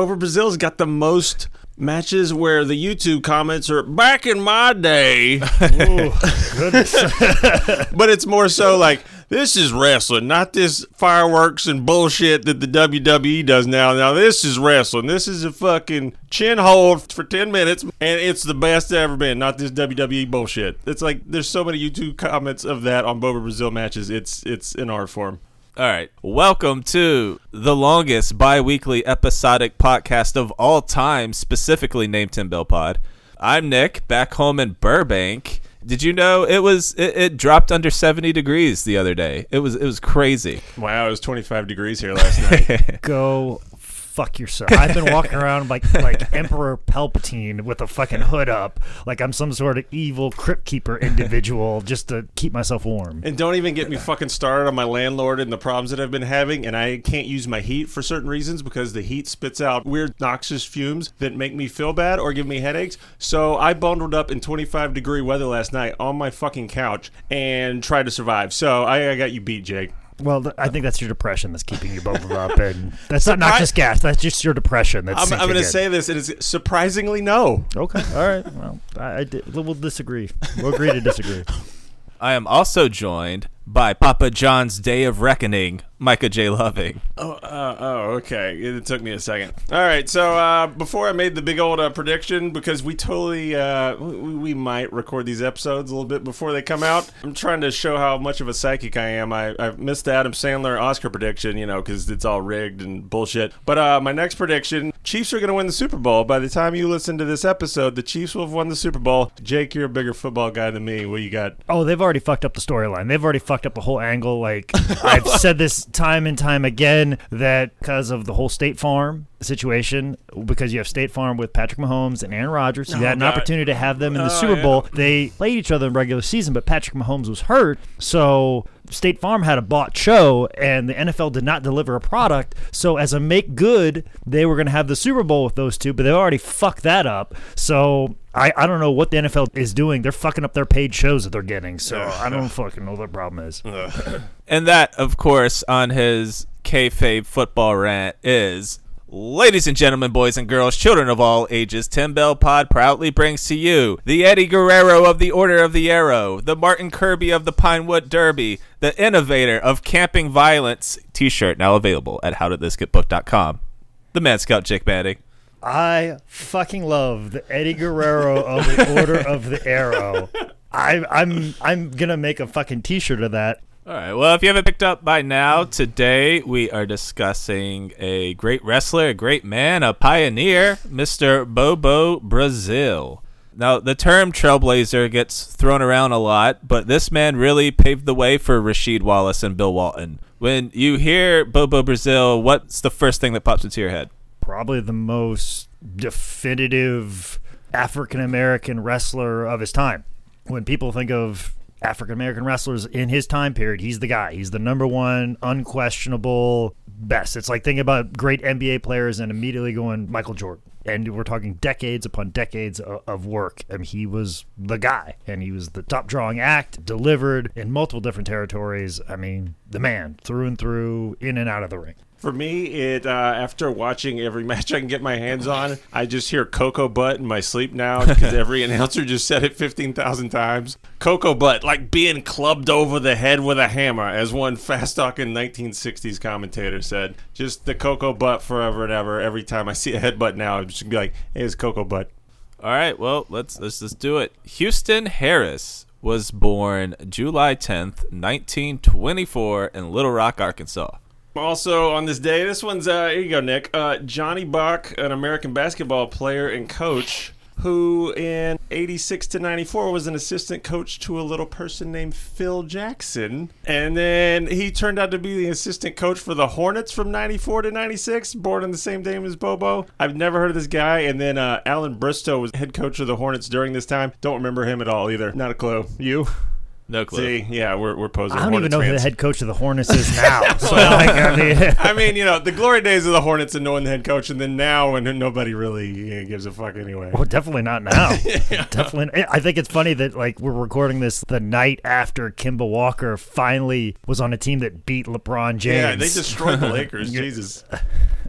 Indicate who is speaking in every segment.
Speaker 1: Bobo Brazil's got the most matches where the YouTube comments are back in my day,
Speaker 2: Ooh, goodness.
Speaker 1: but it's more so like this is wrestling, not this fireworks and bullshit that the WWE does now. Now this is wrestling. This is a fucking chin hold for ten minutes, and it's the best ever been. Not this WWE bullshit. It's like there's so many YouTube comments of that on Bobo Brazil matches. It's it's an art form.
Speaker 3: All right. Welcome to the longest bi weekly episodic podcast of all time, specifically named Tim Bell Pod. I'm Nick, back home in Burbank. Did you know it was it, it dropped under 70 degrees the other day? It was it was crazy.
Speaker 1: Wow, it was 25 degrees here last night.
Speaker 2: Go fuck yourself. I've been walking around like like Emperor Palpatine with a fucking hood up, like I'm some sort of evil crypt keeper individual just to keep myself warm.
Speaker 1: And don't even get me fucking started on my landlord and the problems that I've been having. And I can't use my heat for certain reasons because the heat spits out weird noxious fumes that make me feel bad or give me headaches. So I bundled up in 25 degree weather last night on my fucking couch and tried to survive. So I, I got you beat, Jake.
Speaker 2: Well, th- I think that's your depression that's keeping you both up, and that's not noxious gas. That's just your depression. That's
Speaker 1: I'm, I'm going to say this. It is surprisingly no.
Speaker 2: Okay, all right. Well, I, I di- we'll disagree. We'll agree to disagree.
Speaker 3: I am also joined by Papa John's Day of Reckoning, Micah J. Loving.
Speaker 1: Oh, uh, oh, okay. It took me a second. All right. So uh, before I made the big old uh, prediction, because we totally uh, we, we might record these episodes a little bit before they come out. I'm trying to show how much of a psychic I am. I, I missed the Adam Sandler Oscar prediction, you know, because it's all rigged and bullshit. But uh, my next prediction: Chiefs are going to win the Super Bowl. By the time you listen to this episode, the Chiefs will have won the Super Bowl. Jake, you're a bigger football guy than me. What you got?
Speaker 2: Oh, they've already fucked up the storyline. They've already fucked up a whole angle. Like I've said this time and time again that because of the whole State Farm situation, because you have State Farm with Patrick Mahomes and Aaron Rodgers, you
Speaker 1: Oh,
Speaker 2: had an
Speaker 1: God.
Speaker 2: opportunity to have them in the
Speaker 1: Oh,
Speaker 2: Super
Speaker 1: yeah.
Speaker 2: Bowl. They played each other in regular season, but Patrick Mahomes was hurt, so State Farm had a bought show, and the NFL did not deliver a product. So as a make good, they were going to have the Super Bowl with those two, but they already fucked that up. So. I, I don't know what the NFL is doing. They're fucking up their paid shows that they're getting. So I don't fucking know what their problem is.
Speaker 3: And that, of course, on his kayfabe football rant is. Ladies and gentlemen, boys and girls, children of all ages, Tim Bell Pod proudly brings to you the Eddie Guerrero of the Order of the Arrow, the Martin Kirby of the Pinewood Derby, the innovator of camping violence t-shirt now available at howdidthisgetbooked.com. The Mad Scout Jake Manning.
Speaker 2: I fucking love the Eddie Guerrero of the Order of the Arrow. I, I'm I'm gonna make a fucking T-shirt of that.
Speaker 3: All right. Well, if you haven't picked up by now, today we are discussing a great wrestler, a great man, a pioneer, Mr. Bobo Brazil. Now, the term trailblazer gets thrown around a lot, but this man really paved the way for Rasheed Wallace and Bill Walton. When you hear Bobo Brazil, what's the first thing that pops into your head?
Speaker 2: Probably the most definitive African American wrestler of his time. When people think of African American wrestlers in his time period, he's the guy. He's the number one, unquestionable best. It's like thinking about great NBA players and immediately going Michael Jordan. And we're talking decades upon decades of, work. I mean, he was the guy, and he was the top drawing act, delivered in multiple different territories. I mean, the man through and through, in and out of the ring.
Speaker 1: For me, it uh, after watching every match I can get my hands on, I just hear Cocoa Butt in my sleep now because every announcer just said it fifteen thousand times. Cocoa Butt, like being clubbed over the head with a hammer, as one fast talking nineteen sixties commentator said. Just the Cocoa Butt forever and ever. Every time I see a headbutt now, I'm just gonna be like, "Hey, it's Cocoa Butt."
Speaker 3: All right, well, let's let's just do it. Houston Harris was born July 10th, 1924 in Little Rock, Arkansas.
Speaker 1: Also on this day, this one's uh, here you go, Nick. Uh, Johnny Bach, an American basketball player and coach, who in '86 to '94 was an assistant coach to a little person named Phil Jackson, and then he turned out to be the assistant coach for the Hornets from '94 to '96. Born on the same day as Bobo. I've never heard of this guy. And then uh, Allan Bristow was head coach of the Hornets during this time. Don't remember him at all either. Not a clue. You?
Speaker 3: No clue.
Speaker 1: See, yeah, we're we're posing.
Speaker 2: I don't even
Speaker 1: Hornets
Speaker 2: know who the head coach of the Hornets is now. so, like, I mean,
Speaker 1: I mean, you know, the glory days of the Hornets and knowing the head coach, and then now when nobody really uh, gives a fuck anyway.
Speaker 2: Well, definitely not now. Definitely. I think it's funny that like we're recording this the night after Kemba Walker finally was on a team that beat LeBron James.
Speaker 1: Yeah, they destroyed the Lakers. Jesus.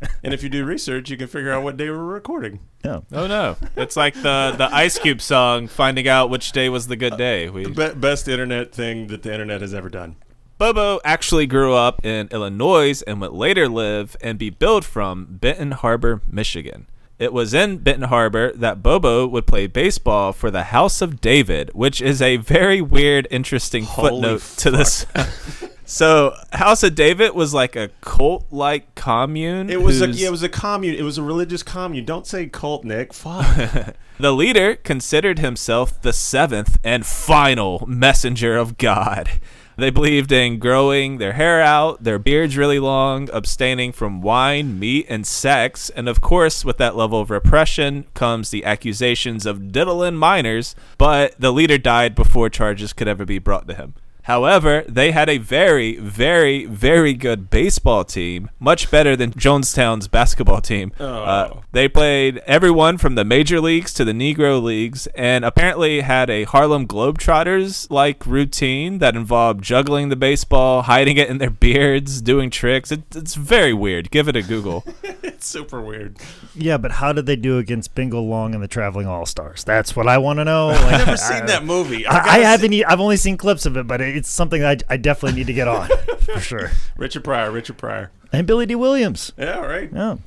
Speaker 1: and if you do research, you can figure out what day we're recording.
Speaker 2: Yeah.
Speaker 3: Oh no! It's like the the Ice Cube song, finding out which day was the good day. We
Speaker 1: Be- best internet thing that the internet has ever done.
Speaker 3: Bobo actually grew up in Illinois and would later live and be billed from Benton Harbor, Michigan. It was in Benton Harbor that Bobo would play baseball for the House of David, which is a very weird, interesting
Speaker 1: Holy
Speaker 3: footnote to this. so, House of David was like a cult-like commune.
Speaker 1: It was a yeah, it was a commune. It was a religious commune. Don't say cult, Nick. Fuck.
Speaker 3: The leader considered himself the seventh and final messenger of God. They believed in growing their hair out, their beards really long, abstaining from wine, meat, and sex, and of course, with that level of repression comes the accusations of diddling minors, but the leader died before charges could ever be brought to him. However, they had a very, very, very good baseball team, much better than Jonestown's basketball team. Uh,
Speaker 1: Oh.
Speaker 3: they played everyone from the major leagues to the Negro leagues, and apparently had a Harlem Globetrotters like routine that involved juggling the baseball, hiding it in their beards, doing tricks. It, it's very weird. Give it a Google.
Speaker 1: it's super weird.
Speaker 2: Yeah, but how did they do against Bingo Long and the Traveling All Stars? That's what I want to know. Like,
Speaker 1: I've never
Speaker 2: I-
Speaker 1: seen that movie.
Speaker 2: I, I haven't. e- I've only seen clips of it, but it's something that I, I definitely need to get on for sure.
Speaker 1: Richard Pryor. Richard Pryor.
Speaker 2: And Billy Dee Williams.
Speaker 1: Yeah, all right.
Speaker 2: Yeah.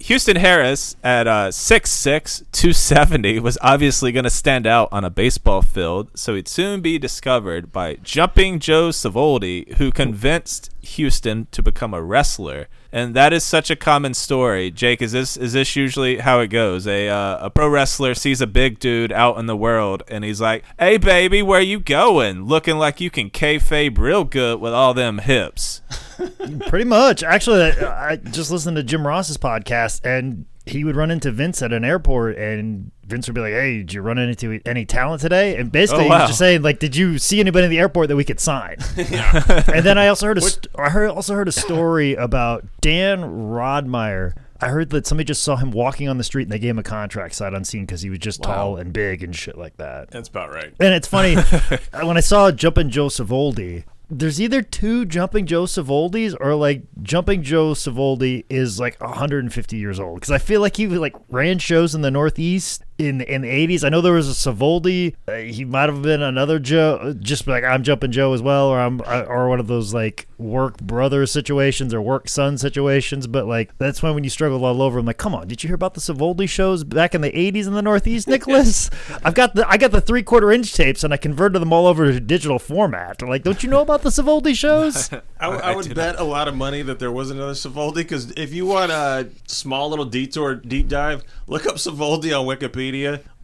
Speaker 3: Houston Harris at uh, 6'6", 270 was obviously going to stand out on a baseball field, so he'd soon be discovered by Jumping Joe Savoldi, who convinced Houston to become a wrestler. And that is such a common story. Jake, is this is this usually how it goes? A uh, a pro wrestler sees a big dude out in the world, and he's like, "Hey, baby, where you going? Looking like you can kayfabe real good with all them hips."
Speaker 2: Pretty much. Actually, I, I just listened to Jim Ross's podcast, and he would run into Vince at an airport, and Vince would be like, "Hey, did you run into any talent today?" And basically,
Speaker 3: Oh,
Speaker 2: he was just saying, like, "Did you see anybody in the airport that we could sign?" and then I also heard a st- I heard also heard a story about Dan Rodmeyer. I heard that somebody just saw him walking on the street and they gave him a contract sight unseen because he was just tall and big and shit like that.
Speaker 1: That's about right.
Speaker 2: And it's funny when I saw Jumping Joe Savoldi. There's either two Jumping Joe Savoldis or like Jumping Joe Savoldi is like 150 years old. Because I feel like he like ran shows in the Northeast in in the 80s. I know there was a Savoldi. Uh, he might have been another Joe, just like I'm Jumping Joe as well, or I'm uh, or one of those like work brother situations or work son situations. But like that's when when you struggle all over. I'm like, come on, did you hear about the Savoldi shows back in the 80s in the Northeast, Nicholas? I've got the I got the three quarter inch tapes and I converted them all over to digital format. Like, don't you know about the Savoldi shows?
Speaker 1: I, I
Speaker 3: I
Speaker 1: would
Speaker 3: did
Speaker 1: bet a lot of money that there was another Savoldi because if you want a small little detour deep dive, look up Savoldi on Wikipedia.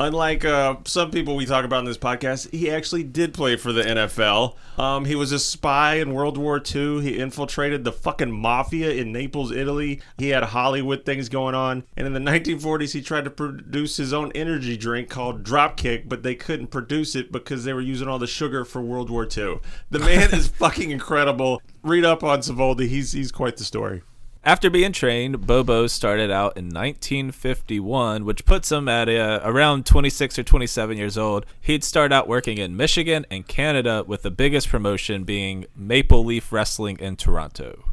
Speaker 1: Unlike uh, some people we talk about in this podcast, he actually did play for the NFL. Um, he was a spy in World War II. He infiltrated the fucking mafia in Naples, Italy. He had Hollywood things going on. And in the 1940s, he tried to produce his own energy drink called Dropkick, but they couldn't produce it because they were using all the sugar for World War II. The man is fucking incredible. Read up on Savoldi. He's he's quite the story.
Speaker 3: After being trained, Bobo started out in 1951, which puts him at uh, around 26 or 27 years old. He'd start out working in Michigan and Canada, with the biggest promotion being Maple Leaf Wrestling in Toronto.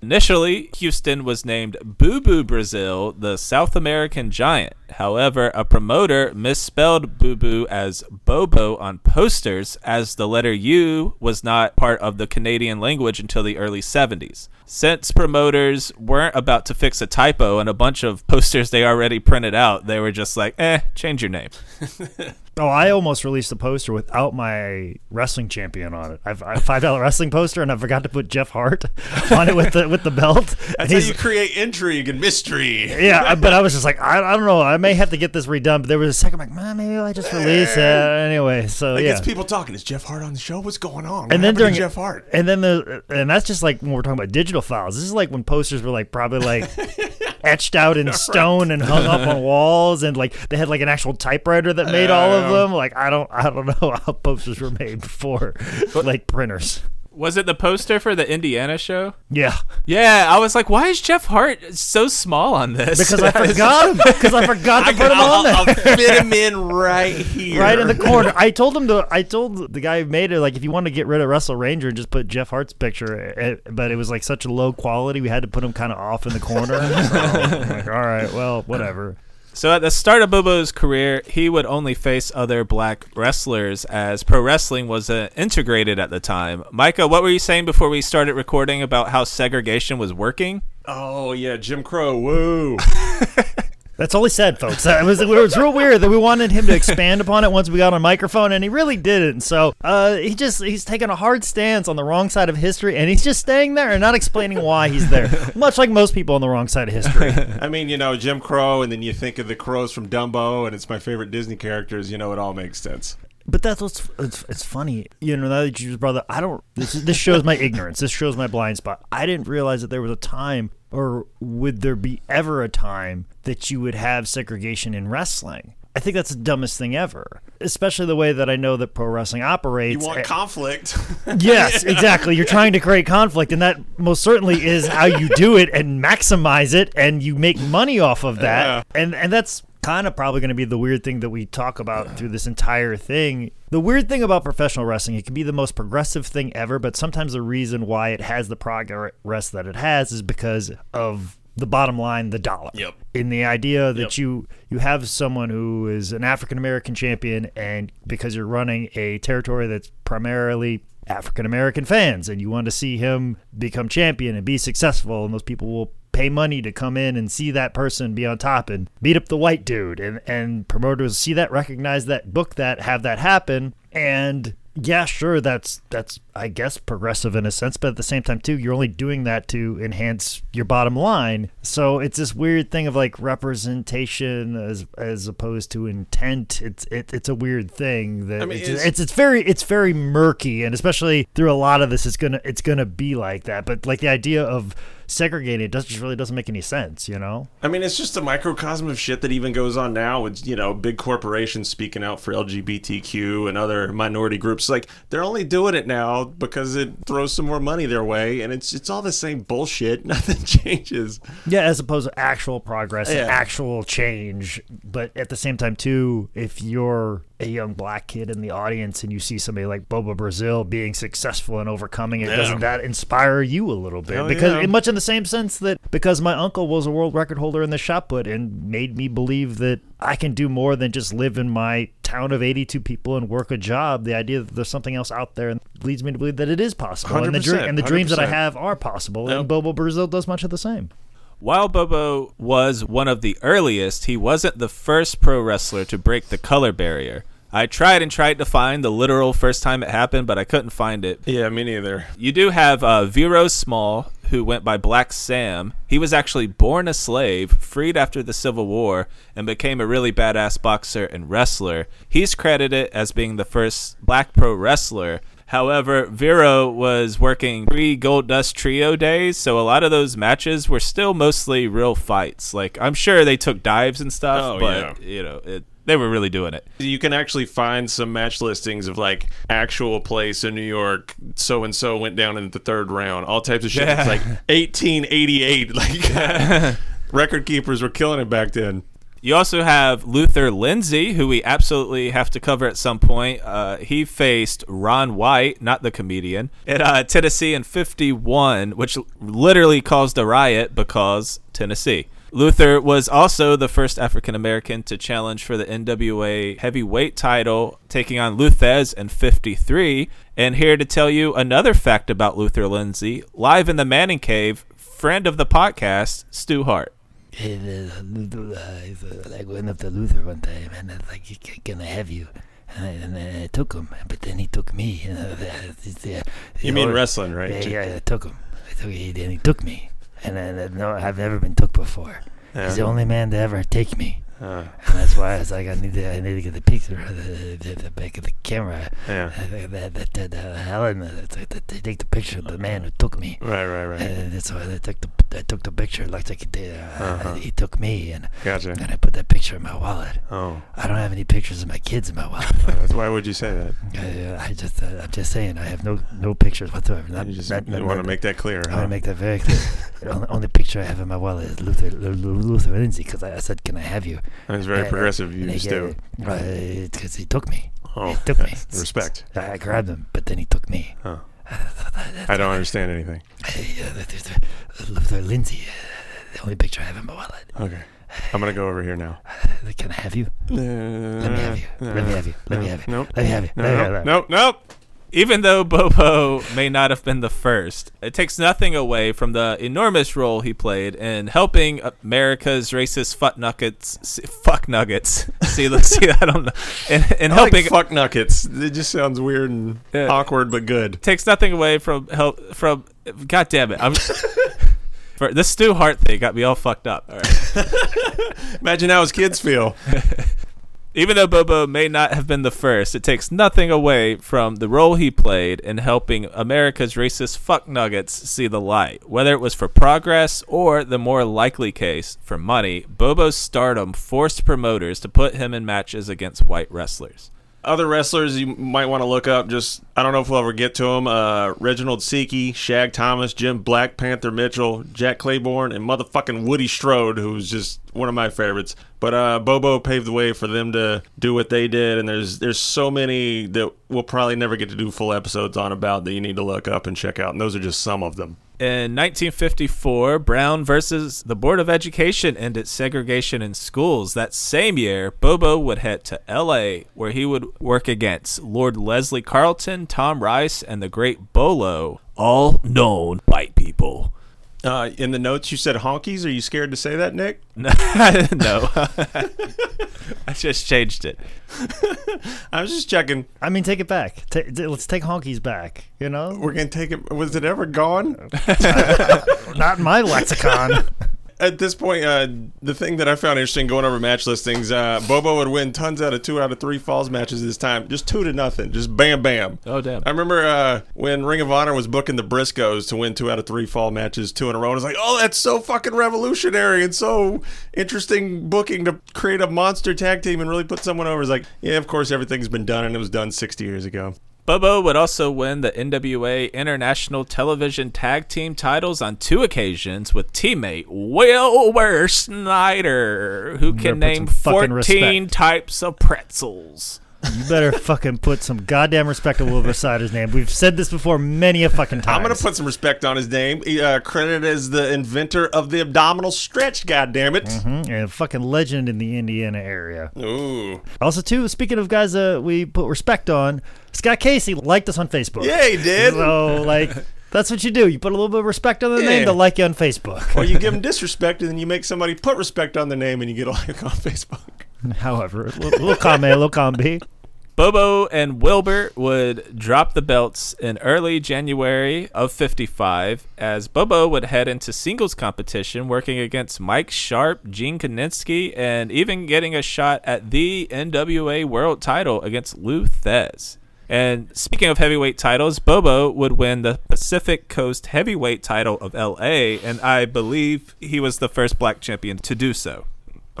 Speaker 3: Initially, Houston was named Boo Boo Brazil, the South American giant. However, a promoter misspelled Boo Boo as Bobo on posters, as the letter U was not part of the Canadian language until the early 70s. Since promoters weren't about to fix a typo and a bunch of posters they already printed out, they were just like, eh, change your name.
Speaker 2: Oh, I almost released a poster without my wrestling champion on it. I've a five dollar wrestling poster, and I forgot to put Jeff Hart on it with the with the belt.
Speaker 1: That's how you create intrigue and mystery.
Speaker 2: yeah, but I was just like, I, I don't know. I may have to get this redone. But there was a second, I'm like, man, maybe I just release it anyway. So
Speaker 1: Like
Speaker 2: yeah.
Speaker 1: gets people talking. Is Jeff Hart on the show? What's going on? What
Speaker 2: and then during
Speaker 1: Jeff Hart.
Speaker 2: and then the and that's just like when we're talking about digital files. This is like when posters were like probably like etched out in stone and hung up on walls, and like they had like an actual typewriter that made all of them. Like I don't I don't know how posters were made before like printers.
Speaker 3: Was it the poster for the Indiana show?
Speaker 2: Yeah,
Speaker 3: Yeah, I was like, why is Jeff Hart so small on this?
Speaker 2: because I forgot him. Because I forgot to put him
Speaker 1: I'll,
Speaker 2: on there.
Speaker 1: I'll fit him in right here.
Speaker 2: right in the corner. I told him to. I told the guy who made it like if you want to get rid of Wrestle Ranger and just put Jeff Hart's picture, eh, but it was like such a low quality, we had to put him kind of off in the corner. So, I'm like, all right, well, whatever.
Speaker 3: So at the start of Bobo's career, he would only face other black wrestlers as pro wrestling was uh, integrated at the time. Micah, what were you saying before we started recording about how segregation was working?
Speaker 1: Oh yeah, Jim Crow. Woo.
Speaker 2: That's all he said, folks. It was, it was real weird that we wanted him to expand upon it once we got on microphone, and he really didn't. So uh, he just he's taking a hard stance on the wrong side of history, and he's just staying there and not explaining why he's there. Much like most people on the wrong side of history.
Speaker 1: I mean, you know, Jim Crow, and then you think of the crows from Dumbo, and it's my favorite Disney characters. You know, it all makes sense.
Speaker 2: But that's what's it's, it's funny, you know. Now that you just brought that, I don't. This this shows my ignorance. This shows my blind spot. I didn't realize that there was a time, or would there be ever a time that you would have segregation in wrestling? I think that's the dumbest thing ever, especially the way that I know that pro wrestling operates.
Speaker 1: You want conflict?
Speaker 2: yes, exactly. You're trying to create conflict, and that most certainly is how you do it and maximize it, and you make money off of that.
Speaker 1: Yeah.
Speaker 2: And and that's kind of probably going to be the weird thing that we talk about through this entire thing. The weird thing about professional wrestling, it can be the most progressive thing ever, but sometimes the reason why it has the progress that it has is because of the bottom line, the dollar.
Speaker 1: Yep.
Speaker 2: In the idea that
Speaker 1: Yep.
Speaker 2: you you have someone who is an African American champion, and because you're running a territory that's primarily African American fans, and you want to see him become champion and be successful, and those people will pay money to come in and see that person be on top and beat up the white dude, and and promoters see that, recognize that, book that, have that happen, and yeah, sure, that's that's I guess progressive in a sense, but at the same time too, you're only doing that to enhance your bottom line. So it's this weird thing of like representation as as opposed to intent. It's it, it's a weird thing that
Speaker 1: I mean,
Speaker 2: it's,
Speaker 1: it's-
Speaker 2: it's it's very it's very murky, and especially through a lot of this, it's gonna it's gonna be like that. But like the idea of segregating it doesn't just really doesn't make any sense, you know?
Speaker 1: I mean, it's just a microcosm of shit that even goes on now with, you know, big corporations speaking out for LGBTQ and other minority groups. Like, they're only doing it now because it throws some more money their way, and it's it's all the same bullshit. Nothing changes.
Speaker 2: Yeah, as opposed to actual progress and
Speaker 1: Yeah.
Speaker 2: actual change. But at the same time, too, if you're a young black kid in the audience and you see somebody like Bobo Brazil being successful and overcoming it,
Speaker 1: Yeah.
Speaker 2: doesn't that inspire you a little bit?
Speaker 1: Hell
Speaker 2: because
Speaker 1: yeah.
Speaker 2: in much in the same sense that because my uncle was a world record holder in the shot put and made me believe that I can do more than just live in my town of 82 people and work a job. The idea that there's something else out there leads me to believe that it is possible. And the, dre-
Speaker 1: 100%,
Speaker 2: and the dreams that I have are possible.
Speaker 1: Yep.
Speaker 2: And Bobo Brazil does much of the same.
Speaker 3: While Bobo was one of the earliest, he wasn't the first pro wrestler to break the color barrier. I tried and tried to find the literal first time it happened, but I couldn't find it.
Speaker 1: Yeah, me neither.
Speaker 3: You do have uh, Viro Small, who went by Black Sam. He was actually born a slave, freed after the Civil War, and became a really badass boxer and wrestler. He's credited as being the first black pro wrestler. However, Viro was working pre Gold Dust Trio days, so a lot of those matches were still mostly real fights. Like, I'm sure they took dives and stuff,
Speaker 1: Oh,
Speaker 3: but,
Speaker 1: yeah.
Speaker 3: you know, it, they were really doing it.
Speaker 1: You can actually find some match listings of like actual place in New York. So and so went down in the third round. All types of shit.
Speaker 3: Yeah.
Speaker 1: It's like 1888. Like record keepers were killing it back then.
Speaker 3: You also have Luther Lindsay, who we absolutely have to cover at some point. Uh, he faced Ron White, not the comedian, at uh, Tennessee in 51, which literally caused a riot because Tennessee. Luther was also the first African American to challenge for the NWA heavyweight title, taking on Lou Thesz in 53. And here to tell you another fact about Luther Lindsay, live in the Manning Cave, friend of the podcast, Stu Hart.
Speaker 4: And, uh, Luther, uh, I went up to Luther one time and I was like, "He's gonna have you." And I, and I took him, but then he took me. It's, uh,
Speaker 1: You mean wrestling, right?
Speaker 4: Yeah, yeah, I took him. I took, he, and he took me. And then, uh, no, I've never been took before. He's the only man to ever take me.
Speaker 1: Uh,
Speaker 4: And that's why I was like, I need to, I need to get the picture of the, the, the back of the camera.
Speaker 1: yeah.
Speaker 4: Uh, that, that, that, uh, Helen, uh, to take the picture of the man who took me.
Speaker 1: Right, right, right.
Speaker 4: And so I took the I took the picture. It looks like he did. Uh,
Speaker 1: Uh-huh.
Speaker 4: He took me, and
Speaker 1: Gotcha.
Speaker 4: and I put that picture in my wallet.
Speaker 1: Oh,
Speaker 4: I don't have any pictures of my kids in my wallet.
Speaker 1: uh, why would you say that?
Speaker 4: I, I just, uh, I'm just saying, I have no no pictures whatsoever. Not,
Speaker 1: You just
Speaker 4: not, not,
Speaker 1: want to make that clear.
Speaker 4: I
Speaker 1: huh?
Speaker 4: want to make that very clear. the only, only picture I have in my wallet is Luther Lu- Lu- Luther Lindsay because I, I said, "Can I have you?"
Speaker 1: That's very
Speaker 4: Uh,
Speaker 1: progressive
Speaker 4: And
Speaker 1: views too.
Speaker 4: uh, because he took me.
Speaker 1: Oh,
Speaker 4: He took me.
Speaker 1: respect.
Speaker 4: I, grabbed him, but then he took me.
Speaker 1: Huh. I don't understand anything.
Speaker 4: Hey, uh, Luther, Luther Lindsay, uh, the only picture I have in my wallet.
Speaker 1: Okay, I'm gonna go over here now.
Speaker 4: Uh, Can I have you?
Speaker 1: Let
Speaker 4: Let me have you. Let me have you. Let me have you.
Speaker 1: Nope.
Speaker 4: Let me have you.
Speaker 1: No,
Speaker 4: Let me have
Speaker 1: no, nope, nope.
Speaker 3: Even though Bobo may not have been the first, it takes nothing away from the enormous role he played in helping America's racist fuck nuggets, fuck nuggets. see, let's see, I don't know, in, in
Speaker 1: I
Speaker 3: helping.
Speaker 1: like fuck nuggets. It just sounds weird and
Speaker 3: Yeah.
Speaker 1: awkward, but good.
Speaker 3: takes nothing away from help from. God damn it! I'm. For, this Stu Hart thing got me all fucked up. All right.
Speaker 1: Imagine how his kids feel.
Speaker 3: Even though Bobo may not have been the first, it takes nothing away from the role he played in helping America's racist fuck nuggets see the light. Whether it was for progress or the more likely case for money, Bobo's stardom forced promoters to put him in matches against white wrestlers.
Speaker 1: Other wrestlers you might want to look up. Just I don't know if we'll ever get to them. Uh, Reginald Siki, Shag Thomas, Jim Black Panther Mitchell, Jack Claybourne, and motherfucking Woody Strode, who's just one of my favorites. But uh, Bobo paved the way for them to do what they did, and there's there's so many that we'll probably never get to do full episodes on about that you need to look up and check out. And those are just some of them.
Speaker 3: In 1954, Brown versus the Board of Education ended segregation in schools. That same year, Bobo would head to LA, where he would work against Lord Leslie Carlton, Tom Rice, and the Great Bolo, all known white people.
Speaker 1: Uh, in the notes, you said honkies. Are you scared to say that, Nick?
Speaker 3: No, no. I just changed it.
Speaker 1: I was just checking.
Speaker 2: I mean, take it back. Ta t- let's take honkies back. You know,
Speaker 1: We're gonna take it. Was it ever gone?
Speaker 2: not in my lexicon.
Speaker 1: At this point, uh, the thing that I found interesting going over match listings, uh, Bobo would win tons out of two out of three falls matches this time, just two to nothing, just bam bam.
Speaker 3: Oh, damn.
Speaker 1: I remember uh, when Ring of Honor was booking the Briscoes to win two out of three fall matches, two in a row. And it's like, oh, that's so fucking revolutionary and so interesting booking to create a monster tag team and really put someone over. It's like, yeah, of course, everything's been done and it was done 60 years ago.
Speaker 3: Bobo would also win the NWA International Television Tag Team titles on two occasions with teammate Wilbur Snyder, who can name 14
Speaker 2: respect.
Speaker 3: types of pretzels.
Speaker 2: You better fucking put some goddamn respect on Wilbur Snyder's name. We've said this before many a fucking time.
Speaker 1: I'm going to put some respect on his name. He, uh, credited as the inventor of the abdominal stretch, goddammit.
Speaker 2: Mm-hmm. and a fucking legend in the Indiana area.
Speaker 1: Ooh.
Speaker 2: Also, too, speaking of guys uh, we put respect on, Scott Casey liked us on Facebook.
Speaker 1: Yeah, he did.
Speaker 2: So, like, that's what you do. You put a little bit of respect on the
Speaker 1: Yeah.
Speaker 2: name, they'll like you on Facebook.
Speaker 1: or you give them disrespect and then you make somebody put respect on the name and you get a like on Facebook.
Speaker 2: However, a little, little comment, a little comment.
Speaker 3: Bobo and Wilbur would drop the belts in early January of 55 as Bobo would head into singles competition working against Mike Sharp, Gene Kiniski, and even getting a shot at the NWA World title against Lou Thesz. And speaking of heavyweight titles, Bobo would win the Pacific Coast heavyweight title of LA, and I believe he was the first black champion to do so.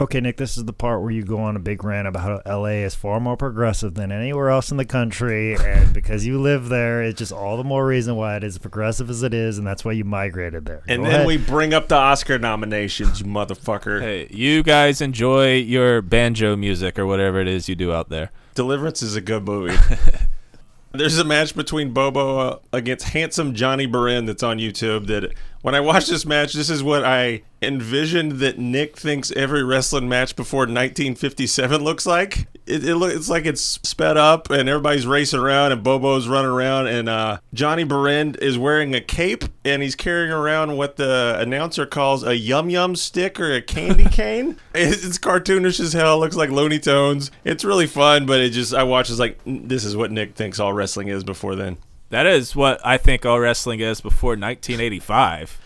Speaker 2: Okay, Nick, this is the part where you go on a big rant about how LA is far more progressive than anywhere else in the country. And because you live there, it's just all the more reason why it is as progressive as it is. And that's why you migrated there.
Speaker 1: And
Speaker 2: Go
Speaker 1: then
Speaker 2: ahead.
Speaker 1: we bring up the Oscar nominations, you motherfucker.
Speaker 3: Hey, you guys enjoy your banjo music or whatever it is you do out there.
Speaker 1: Deliverance is a good movie. There's a match between Bobo uh, against handsome Johnny Barend that's on YouTube. That when I watch this match, this is what I envisioned that Nick thinks every wrestling match before 1957 looks like. It, it look, it's like it's sped up and everybody's racing around and Bobo's running around and uh, Johnny Barend is wearing a cape and he's carrying around what the announcer calls a yum yum stick or a candy cane. It's, it's cartoonish as hell. Looks like Looney Tunes. It's really fun, but it just I watch is like "Mm, this is what Nick thinks all wrestling is before then.
Speaker 3: That is what I think all wrestling is before 1985.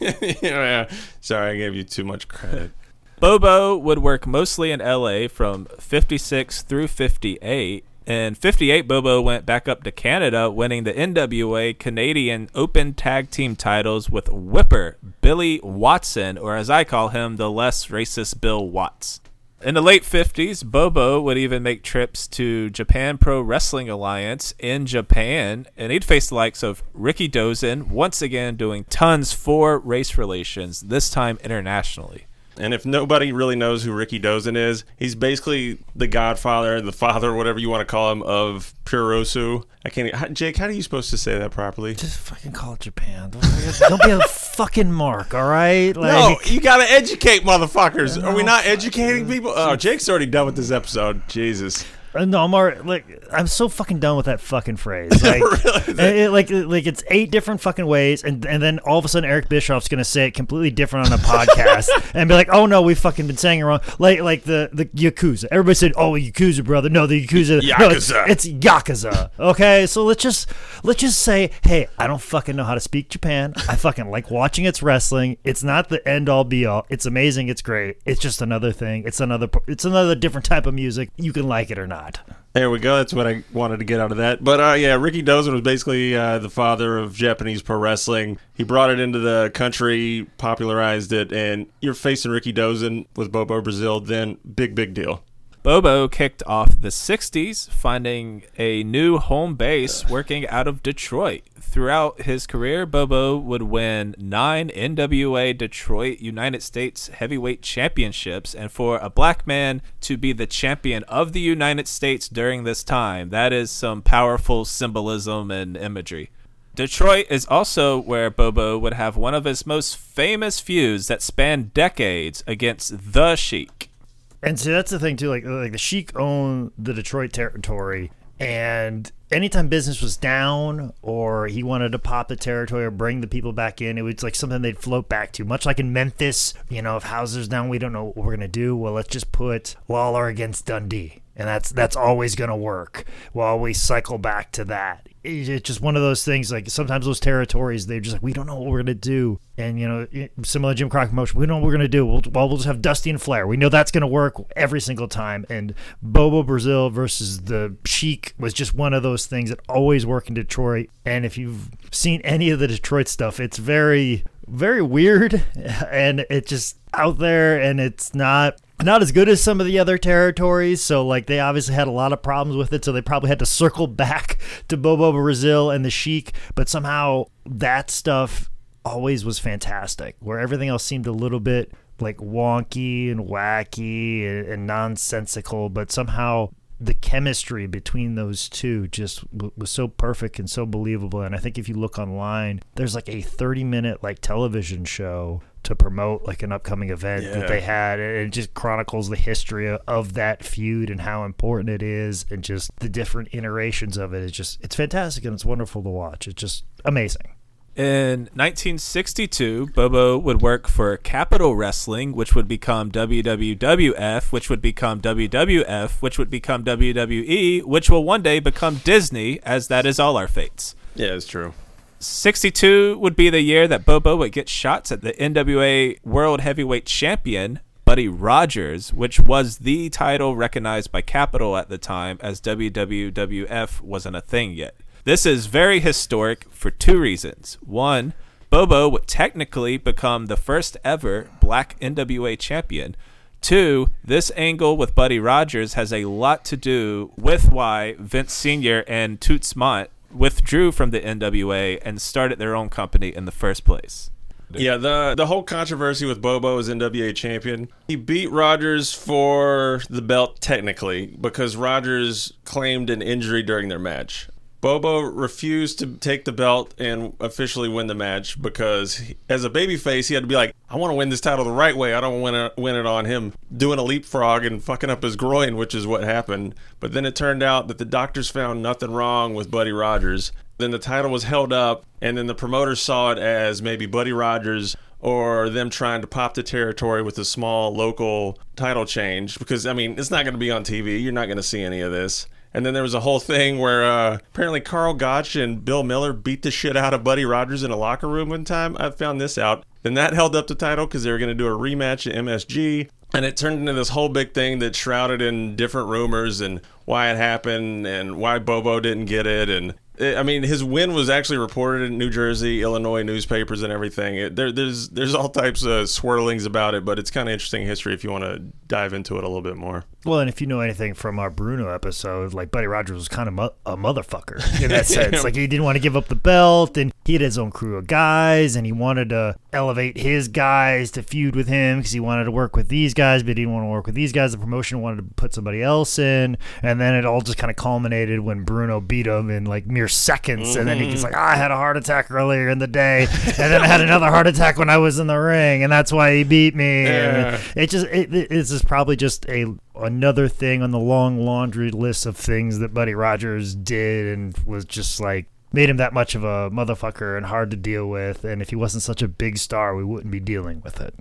Speaker 1: yeah, sorry, I gave you too much credit.
Speaker 3: Bobo would work mostly in LA from 56 through 58. In 58, Bobo went back up to Canada, winning the NWA Canadian Open Tag Team titles with Whipper Billy Watson, or as I call him, the less racist Bill Watts. In the late 50s, Bobo would even make trips to Japan Pro Wrestling Alliance in Japan, and he'd face the likes of Rikidozan, once again doing tons for race relations, this time internationally.
Speaker 1: And if nobody really knows who Rikidozan is, he's basically the godfather, the father, whatever you want to call him, of Puroresu. I can't. How, Jake, how are you supposed to say that properly?
Speaker 2: Just fucking call it Japan. Don't, be a fucking mark, all right? Like,
Speaker 1: no, you gotta educate motherfuckers. Are we not educating people? Oh, Jake's already done with this episode. Jesus.
Speaker 2: Uh, No, I'm already, like I'm so fucking done with that fucking phrase. Like, it- like like it's eight different fucking ways, and and then all of a sudden Eric Bischoff's gonna say it completely different on a podcast, and be like, oh no, we've fucking been saying it wrong. Like like the the yakuza. Everybody said, oh yakuza, brother. No, the yakuza. No, it's,
Speaker 1: Yakuza.
Speaker 2: it's yakuza. Okay, so let's just let's just say, hey, I don't fucking know how to speak Japan. I fucking like watching its wrestling. It's not the end all be all. It's amazing. It's great. It's just another thing. It's another it's another different type of music. You can like it or not.
Speaker 1: There we go. That's what I wanted to get out of that. But uh, yeah, Rikidozan was basically uh, the father of Japanese pro wrestling. He brought it into the country, popularized it, and you're facing Rikidozan with Bobo Brazil. Then big, big deal.
Speaker 3: Bobo kicked off the 60s, finding a new home base working out of Detroit. Throughout his career, Bobo would win nine NWA Detroit United States Heavyweight Championships, and for a black man to be the champion of the United States during this time, that is some powerful symbolism and imagery. Detroit is also where Bobo would have one of his most famous feuds that spanned decades against the Sheik.
Speaker 2: And so that's the thing too. Like like the Sheik owned the Detroit territory, and anytime business was down or he wanted to pop the territory or bring the people back in, it was like something they'd float back to. Much like in Memphis, you know, if Hauser's down, we don't know what we're gonna do. Well, let's just put Lawler against Dundee, and that's that's always gonna work. While we cycle back to that, it's just one of those things. Like sometimes those territories, they're just like we don't know what we're gonna do, and you know, similar to Jim Crockett promotion, we don't know what we're gonna do. We'll, well, we'll just have Dusty and Flair. We know that's gonna work every single time. And Bobo Brazil versus the Sheik was just one of those things that always work in Detroit. And if you've seen any of the Detroit stuff, it's very, very weird, and it's just out there, and it's not not as good as some of the other territories. So like they obviously had a lot of problems with it. So they probably had to circle back to Bobo Brazil and the Sheik. But somehow that stuff always was fantastic. Where everything else seemed a little bit like wonky and wacky and, and nonsensical, but somehow the chemistry between those two just w- was so perfect and so believable. And I think if you look online, there's like a 30 minute like television show to promote like an upcoming event
Speaker 1: Yeah.
Speaker 2: that they had and it just chronicles the history of, of that feud and how important it is and just the different iterations of it it's just it's fantastic and it's wonderful to watch it's just amazing
Speaker 3: In 1962, Bobo would work for Capital Wrestling, which would become WWWF, which would become WWF, which would become WWE, which will one day become Disney, as that is all our fates.
Speaker 1: Yeah, it's true.
Speaker 3: 62 would be the year that Bobo would get shots at the NWA World Heavyweight Champion, Buddy Rogers, which was the title recognized by Capital at the time, as WWWF wasn't a thing yet. This is very historic for two reasons. One, Bobo would technically become the first ever black NWA champion. Two, this angle with Buddy Rogers has a lot to do with why Vince Sr. and Toots Mondt withdrew from the NWA and started their own company in the first place.
Speaker 1: Yeah, the the whole controversy with Bobo as NWA champion. He beat Rogers for the belt technically because Rogers claimed an injury during their match. Bobo refused to take the belt and officially win the match because, he, as a babyface, he had to be like, "I want to win this title the right way. I don't want to win it on him doing a leapfrog and fucking up his groin, which is what happened." But then it turned out that the doctors found nothing wrong with Buddy Rogers. Then the title was held up, and then the promoters saw it as maybe Buddy Rogers or them trying to pop the territory with a small local title change because I mean it's not going to be on TV. You're not going to see any of this. And then there was a whole thing where uh, apparently Karl Gotch and Bill Miller beat the shit out of Buddy Rogers in a locker room one time. I found this out. Then that held up the title because they were going to do a rematch at MSG. And it turned into this whole big thing that shrouded in different rumors and why it happened and why Bobo didn't get it. And I mean, his win was actually reported in New Jersey, Illinois newspapers and everything. It, there, there's there's all types of swirlings about it, but it's kind of interesting history if you want to dive into it a little bit more.
Speaker 2: Well, and if you know anything from our Bruno episode, like Buddy Rogers was kind of mo- a motherfucker in that sense. like he didn't want to give up the belt, and he had his own crew of guys, and he wanted to elevate his guys to feud with him because he wanted to work with these guys, but he didn't want to work with these guys. The promotion wanted to put somebody else in, and then it all just kind of culminated when Bruno beat him in like mere seconds, and then he's mm-hmm. like, "I had a heart attack earlier in the day, and then I had another heart attack when I was in the ring, and that's why he beat me."
Speaker 1: Yeah.
Speaker 2: it just it, it, this is probably just a another thing on the long laundry list of things that Buddy Rogers did and was just like made him that much of a motherfucker and hard to deal with and if he wasn't such a big star we wouldn't be dealing with it.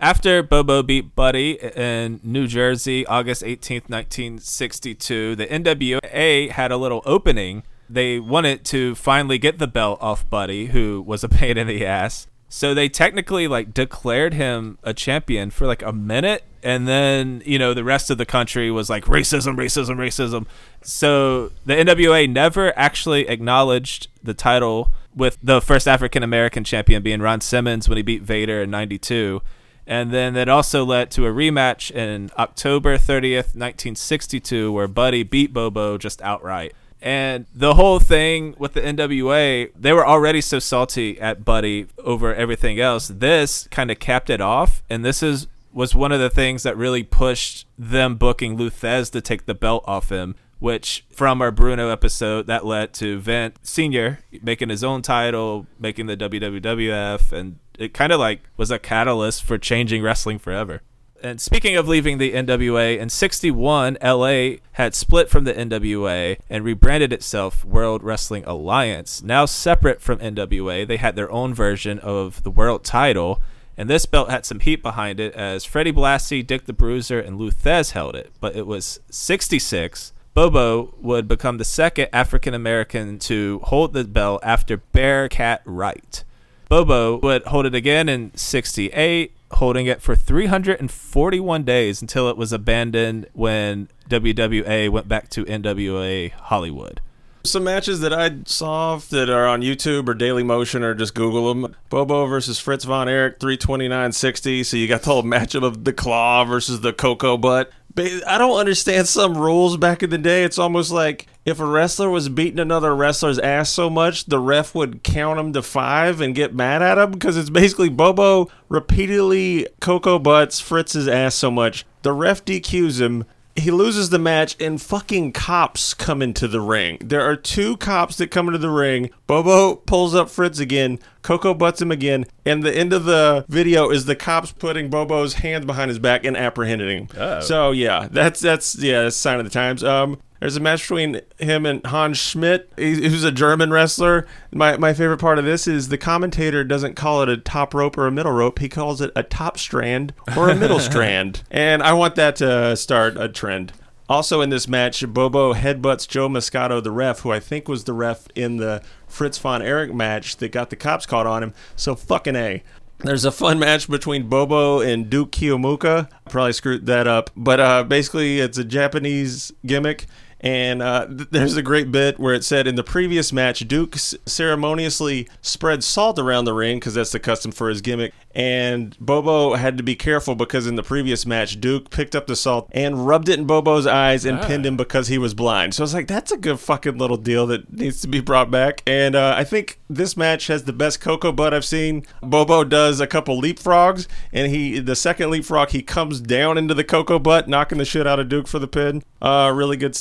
Speaker 3: After Bobo beat Buddy in New Jersey, August 18th, 1962, the NWA had a little opening. They wanted to finally get the belt off Buddy, who was a pain in the ass. So they technically like declared him a champion for like a minute and then, you know, the rest of the country was like racism, racism, racism. So the NWA never actually acknowledged the title with the first African American champion being Ron Simmons when he beat Vader in 92. And then that also led to a rematch in October 30th, 1962, where Buddy beat Bobo just outright. And the whole thing with the NWA, they were already so salty at Buddy over everything else. This kind of capped it off. And this is was one of the things that really pushed them booking Lou Thesz to take the belt off him, which from our Bruno episode that led to Vent Senior making his own title, making the WWF, and it kind of like was a catalyst for changing wrestling forever. And speaking of leaving the NWA, in 61, LA had split from the NWA and rebranded itself World Wrestling Alliance. Now separate from NWA, they had their own version of the world title, and this belt had some heat behind it as Freddie Blassie, Dick the Bruiser, and Lou Thesz held it. But it was 66. Bobo would become the second African American to hold the belt after Bearcat Wright. Bobo would hold it again in 68, holding it for 341 days until it was abandoned when WWA went back to NWA Hollywood.
Speaker 1: Some matches that I saw that are on YouTube or Daily Motion or just Google them. Bobo versus Fritz Von Erich, 329.60. So you got the whole matchup of the claw versus the cocoa butt. I don't understand some rules back in the day. It's almost like if a wrestler was beating another wrestler's ass so much, the ref would count him to five and get mad at him because it's basically Bobo repeatedly cocoa butts Fritz's ass so much. The ref DQs him he loses the match and fucking cops come into the ring. There are two cops that come into the ring. Bobo pulls up Fritz again. Coco butts him again. And the end of the video is the cops putting Bobo's hands behind his back and apprehending him. So yeah, that's that's yeah, that's a sign of the times. Um there's a match between him and Hans Schmidt, who's a German wrestler. My, my favorite part of this is the commentator doesn't call it a top rope or a middle rope. He calls it a top strand or a middle strand. And I want that to start a trend. Also in this match, Bobo headbutts Joe Moscato, the ref, who I think was the ref in the Fritz von Erich match that got the cops caught on him. So fucking A. There's a fun match between Bobo and Duke Keomuka. I probably screwed that up, but uh, basically it's a Japanese gimmick. And uh, th- there's a great bit where it said in the previous match, Duke s- ceremoniously spread salt around the ring because that's the custom for his gimmick. And Bobo had to be careful because in the previous match, Duke picked up the salt and rubbed it in Bobo's eyes and pinned him because he was blind. So I was like, that's a good fucking little deal that needs to be brought back. And uh, I think this match has the best cocoa butt I've seen. Bobo does a couple leapfrogs, and he the second leapfrog he comes down into the cocoa butt, knocking the shit out of Duke for the pin. Uh, really good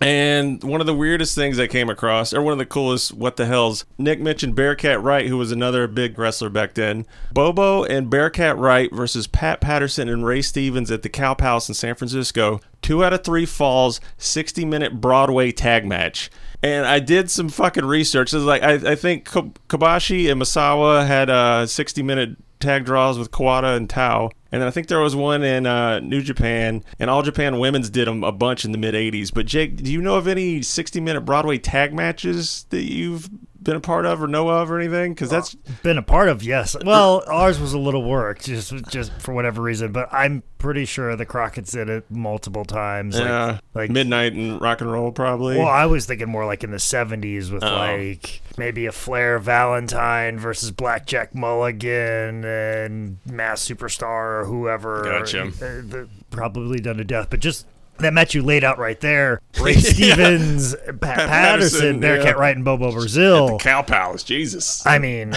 Speaker 1: And one of the weirdest things I came across, or one of the coolest, what the hell's, Nick mentioned Bearcat Wright, who was another big wrestler back then. Bobo and Bearcat Wright versus Pat Patterson and Ray Stevens at the Cow Palace in San Francisco. Two out of three falls, 60 minute Broadway tag match. And I did some fucking research. It was like, I, I think Ko- Kobashi and Misawa had uh, 60 minute tag draws with Kawada and Taue. And then I think there was one in uh, New Japan, and All Japan Women's did them a bunch in the mid 80s. But Jake, do you know of any 60 minute Broadway tag matches that you've been a part of or know of or anything? Because that's
Speaker 2: Been a part of, yes. Well, ours was a little work, just just for whatever reason. But I'm pretty sure the Crockett's did it multiple times. Like,
Speaker 1: uh,
Speaker 2: like
Speaker 1: midnight and rock and roll probably.
Speaker 2: Well, I was thinking more like in the 70s with
Speaker 1: Oh.
Speaker 2: like maybe a Flair Valentine versus Blackjack Mulligan and Masked Superstar or whoever.
Speaker 1: Gotcha.
Speaker 2: Uh, probably done to death, but just that match you laid out right there. Ray Stevens, Pat, Patterson,
Speaker 1: Patterson,
Speaker 2: Bearcat
Speaker 1: yeah.
Speaker 2: Wright, and Bobo Brazil.
Speaker 1: Cow Palace, Jesus.
Speaker 2: I mean,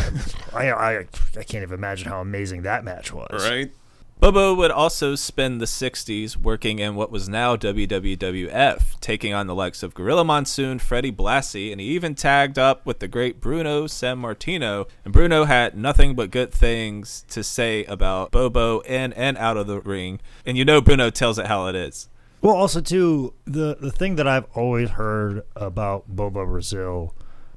Speaker 2: I, I I can't even imagine how amazing that match was.
Speaker 1: right?
Speaker 3: Bobo would also spend the 60s working in what was now WWWF, taking on the likes of Gorilla Monsoon, Freddie Blassie, and he even tagged up with the great Bruno Sammartino. And Bruno had nothing but good things to say about Bobo in and out of the ring. And you know Bruno tells it how it is.
Speaker 2: Well, also too the the thing that I've always heard about Bobo Brazil,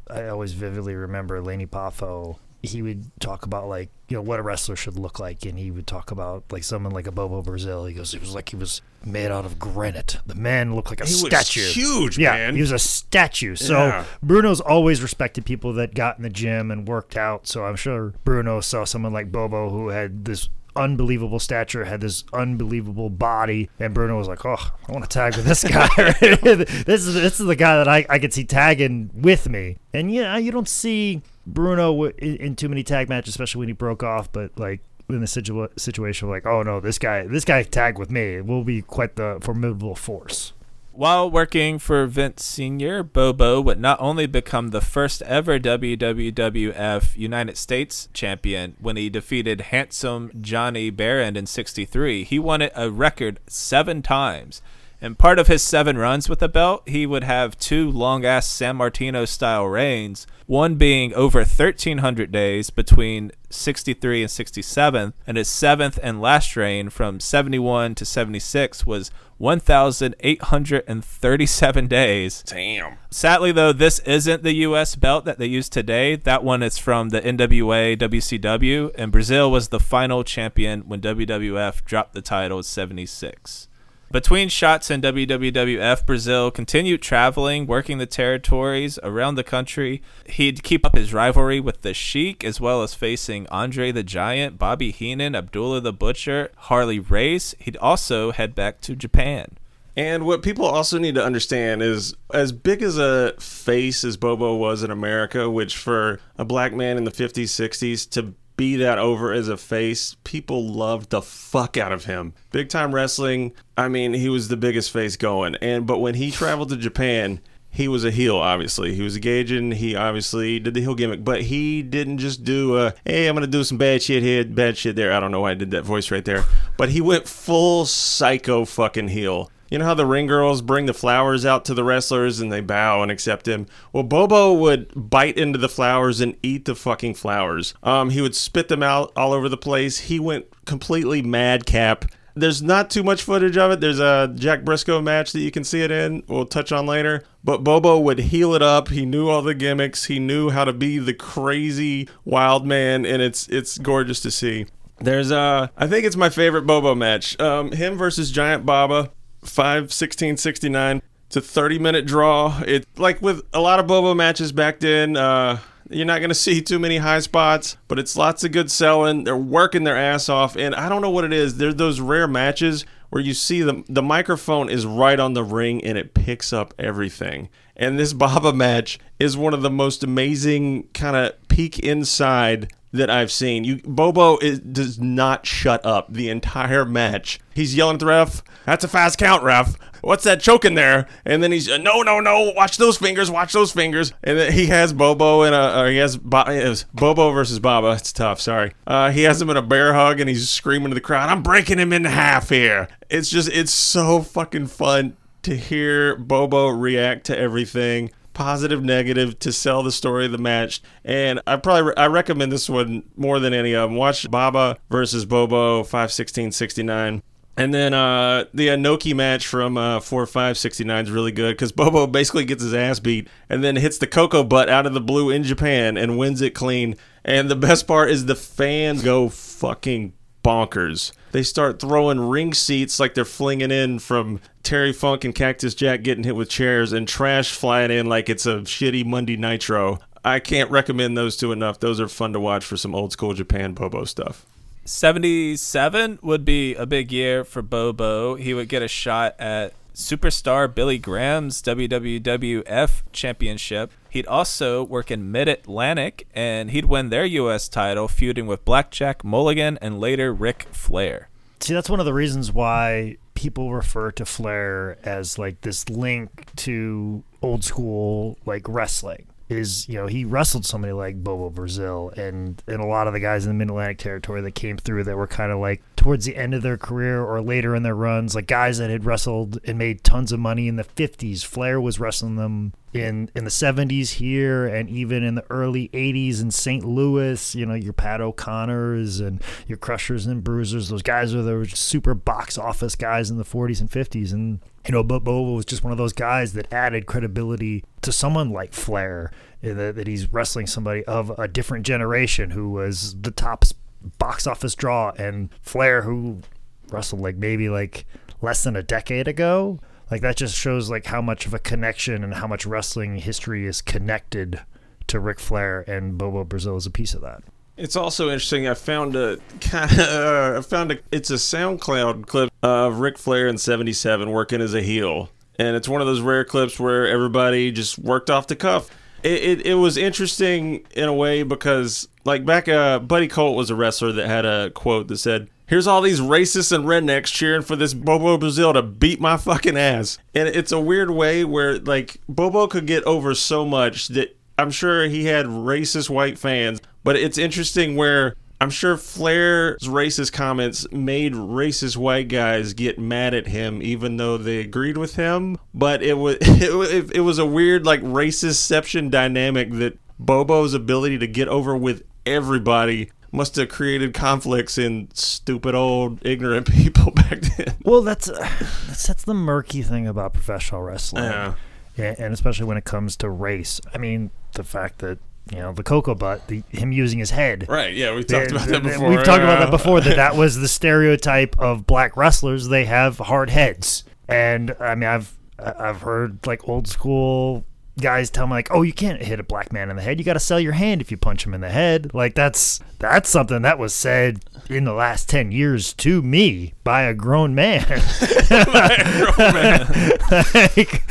Speaker 2: I always vividly remember Lanny Poffo. He would talk about like you know what a wrestler should look like, and he would talk about like someone like a Bobo Brazil. He goes, it was like he was made out of granite. The man looked like a
Speaker 1: He was
Speaker 2: statue.
Speaker 1: huge,
Speaker 2: yeah,
Speaker 1: man.
Speaker 2: he was a statue. So
Speaker 1: Yeah.
Speaker 2: Bruno's always respected people that got in the gym and worked out. So I'm sure Bruno saw someone like Bobo who had this unbelievable stature, had this unbelievable body, and Bruno was like, "Oh, I want to tag with this guy. this is this is the guy that I, I could see tagging with me." And yeah, you don't see Bruno in, in too many tag matches, especially when he broke off. But like in the situa- situation, like, oh no, this guy this guy tag with me It will be quite the formidable force.
Speaker 3: While working for Vince Sr., Bobo would not only become the first ever WWF United States champion when he defeated handsome Johnny Barend in 63, he won it a record seven times. And part of his seven runs with the belt, he would have two long ass Sammartino style reigns, one being over 1,300 days between 63 and 67, and his seventh and last reign from 71 to 76 was 1,837 days.
Speaker 1: Damn.
Speaker 3: Sadly, though, this isn't the U.S. belt that they use today. That one is from the NWA WCW, and Brazil was the final champion when WWF dropped the title in 76. Between shots in WWF, Brazil continued traveling, working the territories around the country. He'd keep up his rivalry with the Sheik, as well as facing Andre the Giant, Bobby Heenan, Abdullah the Butcher, Harley Race. He'd also head back to Japan.
Speaker 1: And what people also need to understand is as big as a face as Bobo was in America, which for a black man in the 50s, 60s to be that over as a face, people loved the fuck out of him. Big time wrestling, I mean, he was the biggest face going. And but when he traveled to Japan, he was a heel, obviously. He was a Gaijin. He obviously did the heel gimmick, but he didn't just do a, hey, I'm going to do some bad shit here, bad shit there. I don't know why I did that voice right there. But he went full psycho fucking heel. You know how the ring girls bring the flowers out to the wrestlers and they bow and accept him? Well, Bobo would bite into the flowers and eat the fucking flowers. Um, he would spit them out all over the place. He went completely madcap. There's not too much footage of it. There's a Jack Briscoe match that you can see it in. We'll touch on later. But Bobo would heal it up. He knew all the gimmicks. He knew how to be the crazy wild man, and it's it's gorgeous to see. There's uh I think it's my favorite Bobo match. Um him versus Giant Baba, 5 16 69. It's a 30 minute draw. It like with a lot of Bobo matches back then, uh you're not going to see too many high spots, but it's lots of good selling. They're working their ass off, and I don't know what it is. They're those rare matches where you see the the microphone is right on the ring and it picks up everything. And this Baba match is one of the most amazing kind of peek inside that I've seen. You Bobo is, does not shut up the entire match. He's yelling at the ref. That's a fast count, ref. What's that choking there? And then he's uh, no, no, no. Watch those fingers. Watch those fingers. And then he has Bobo in a. Or he has Bo, it was Bobo versus Baba. It's tough. Sorry. Uh, he has him in a bear hug and he's screaming to the crowd. I'm breaking him in half here. It's just it's so fucking fun to hear Bobo react to everything positive negative to sell the story of the match. And i probably i recommend this one more than any of them. Watch baba versus bobo 51669 and then uh, the Inoki match from uh, 4 5 69 is really good because Bobo basically gets his ass beat and then hits the Cocoa butt out of the blue in Japan and wins it clean. And the best part is the fans go fucking bonkers. They start throwing ring seats like they're flinging in from Terry Funk and Cactus Jack getting hit with chairs and trash flying in like it's a shitty Monday Nitro. I can't recommend those two enough. Those are fun to watch for some old school Japan Bobo stuff.
Speaker 3: 77 would be a big year for Bobo. He would get a shot at superstar Billy Graham's WWF championship. He'd also work in Mid Atlantic and he'd win their U.S. title, feuding with Blackjack Mulligan and later Ric Flair.
Speaker 2: See, that's one of the reasons why people refer to Flair as like this link to old school like wrestling. Is you know he wrestled somebody like Bobo Brazil and and a lot of the guys in the Mid Atlantic territory that came through that were kind of like towards the end of their career or later in their runs, like guys that had wrestled and made tons of money in the '50s. Flair was wrestling them in in the 70s here and even in the early 80s in St. Louis, you know, your Pat O'Connors and your Crushers and Bruisers, those guys are the super box office guys in the 40s and 50s and you know, but Bobo was just one of those guys that added credibility to someone like Flair, that, that he's wrestling somebody of a different generation who was the top box office draw, and Flair who wrestled like maybe like less than a decade ago. Like that just shows like how much of a connection and how much wrestling history is connected to Ric Flair, and Bobo Brazil is a piece of that.
Speaker 1: It's also interesting. I found a kind of, uh, I found a it's a SoundCloud clip of Ric Flair in '77 working as a heel, and it's one of those rare clips where everybody just worked off the cuff. It, it, it was interesting in a way because like back uh Buddy Colt was a wrestler that had a quote that said Here's all these racists and rednecks cheering for this Bobo Brazil to beat my fucking ass. And it's a weird way where like Bobo could get over so much that I'm sure he had racist white fans, but it's interesting where I'm sure Flair's racist comments made racist white guys get mad at him, even though they agreed with him. But it was it, it was a weird like racistception dynamic that Bobo's ability to get over with everybody must have created conflicts in stupid old ignorant people back then.
Speaker 2: Well, that's uh, that's that's the murky thing about professional wrestling.
Speaker 1: Yeah.
Speaker 2: Yeah, and especially when it comes to race. I mean, the fact that you know the cocoa butt, the, him using his head.
Speaker 1: Right? Yeah, we talked about that before.
Speaker 2: We've talked about that before. That that was the stereotype of black wrestlers. They have hard heads, and I mean, I've I've heard like old school guys tell me like, "Oh, you can't hit a black man in the head. You got to sell your hand if you punch him in the head." Like that's that's something that was said in the last ten years to me by a grown man. like,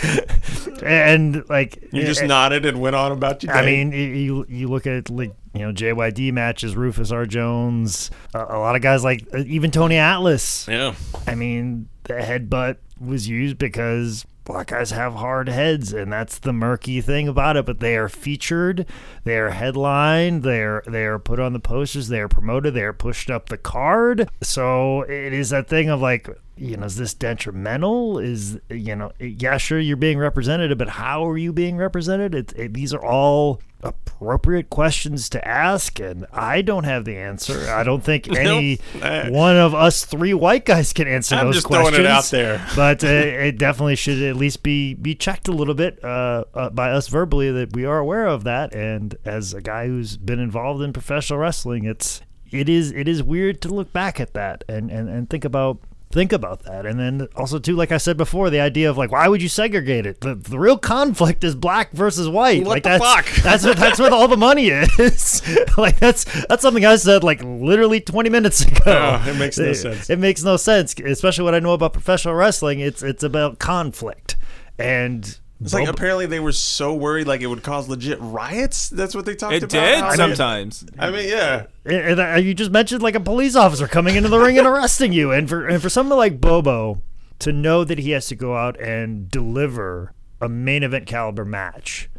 Speaker 2: and like
Speaker 1: You just
Speaker 2: eh,
Speaker 1: nodded and went on about your day.
Speaker 2: I mean, you you look at like you know JYD matches, Rufus R. Jones, a, a lot of guys like uh, even Tony Atlas.
Speaker 1: yeah.
Speaker 2: I mean, the headbutt was used because black guys have hard heads, and that's the murky thing about it. But they are featured, they are headlined, they are they are put on the posters, they are promoted, they are pushed up the card. So it is that thing of like. You know, is this detrimental? Is you know, yeah, sure, you're being represented, but how are you being represented? It, it, these are all appropriate questions to ask, and I don't have the answer. I don't think any
Speaker 1: Uh,
Speaker 2: one of us three white guys can answer
Speaker 1: I'm
Speaker 2: those
Speaker 1: just
Speaker 2: questions.
Speaker 1: throwing it out there.
Speaker 2: but uh, it definitely should at least be be checked a little bit uh, uh, by us verbally that we are aware of that. And as a guy who's been involved in professional wrestling, it's it is it is weird to look back at that and and, and think about think about that and then also too like i said before the idea of like why would you segregate it the, the real conflict is black versus white
Speaker 1: What
Speaker 2: like
Speaker 1: the
Speaker 2: that's
Speaker 1: fuck?
Speaker 2: that's what that's where all the money is like that's that's something i said like literally 20 minutes ago
Speaker 1: Oh, it makes no
Speaker 2: it,
Speaker 1: sense.
Speaker 2: It makes no sense, especially what I know about professional wrestling. It's it's about conflict, and
Speaker 1: It's like apparently they were so worried like it would cause legit riots. That's what they talked about.
Speaker 3: It
Speaker 1: about.
Speaker 3: did
Speaker 1: I mean-
Speaker 3: sometimes.
Speaker 1: I mean, yeah.
Speaker 2: and uh, you just mentioned like a police officer coming into the ring and arresting you, and for and for someone like Bobo to know that he has to go out and deliver a main event caliber match,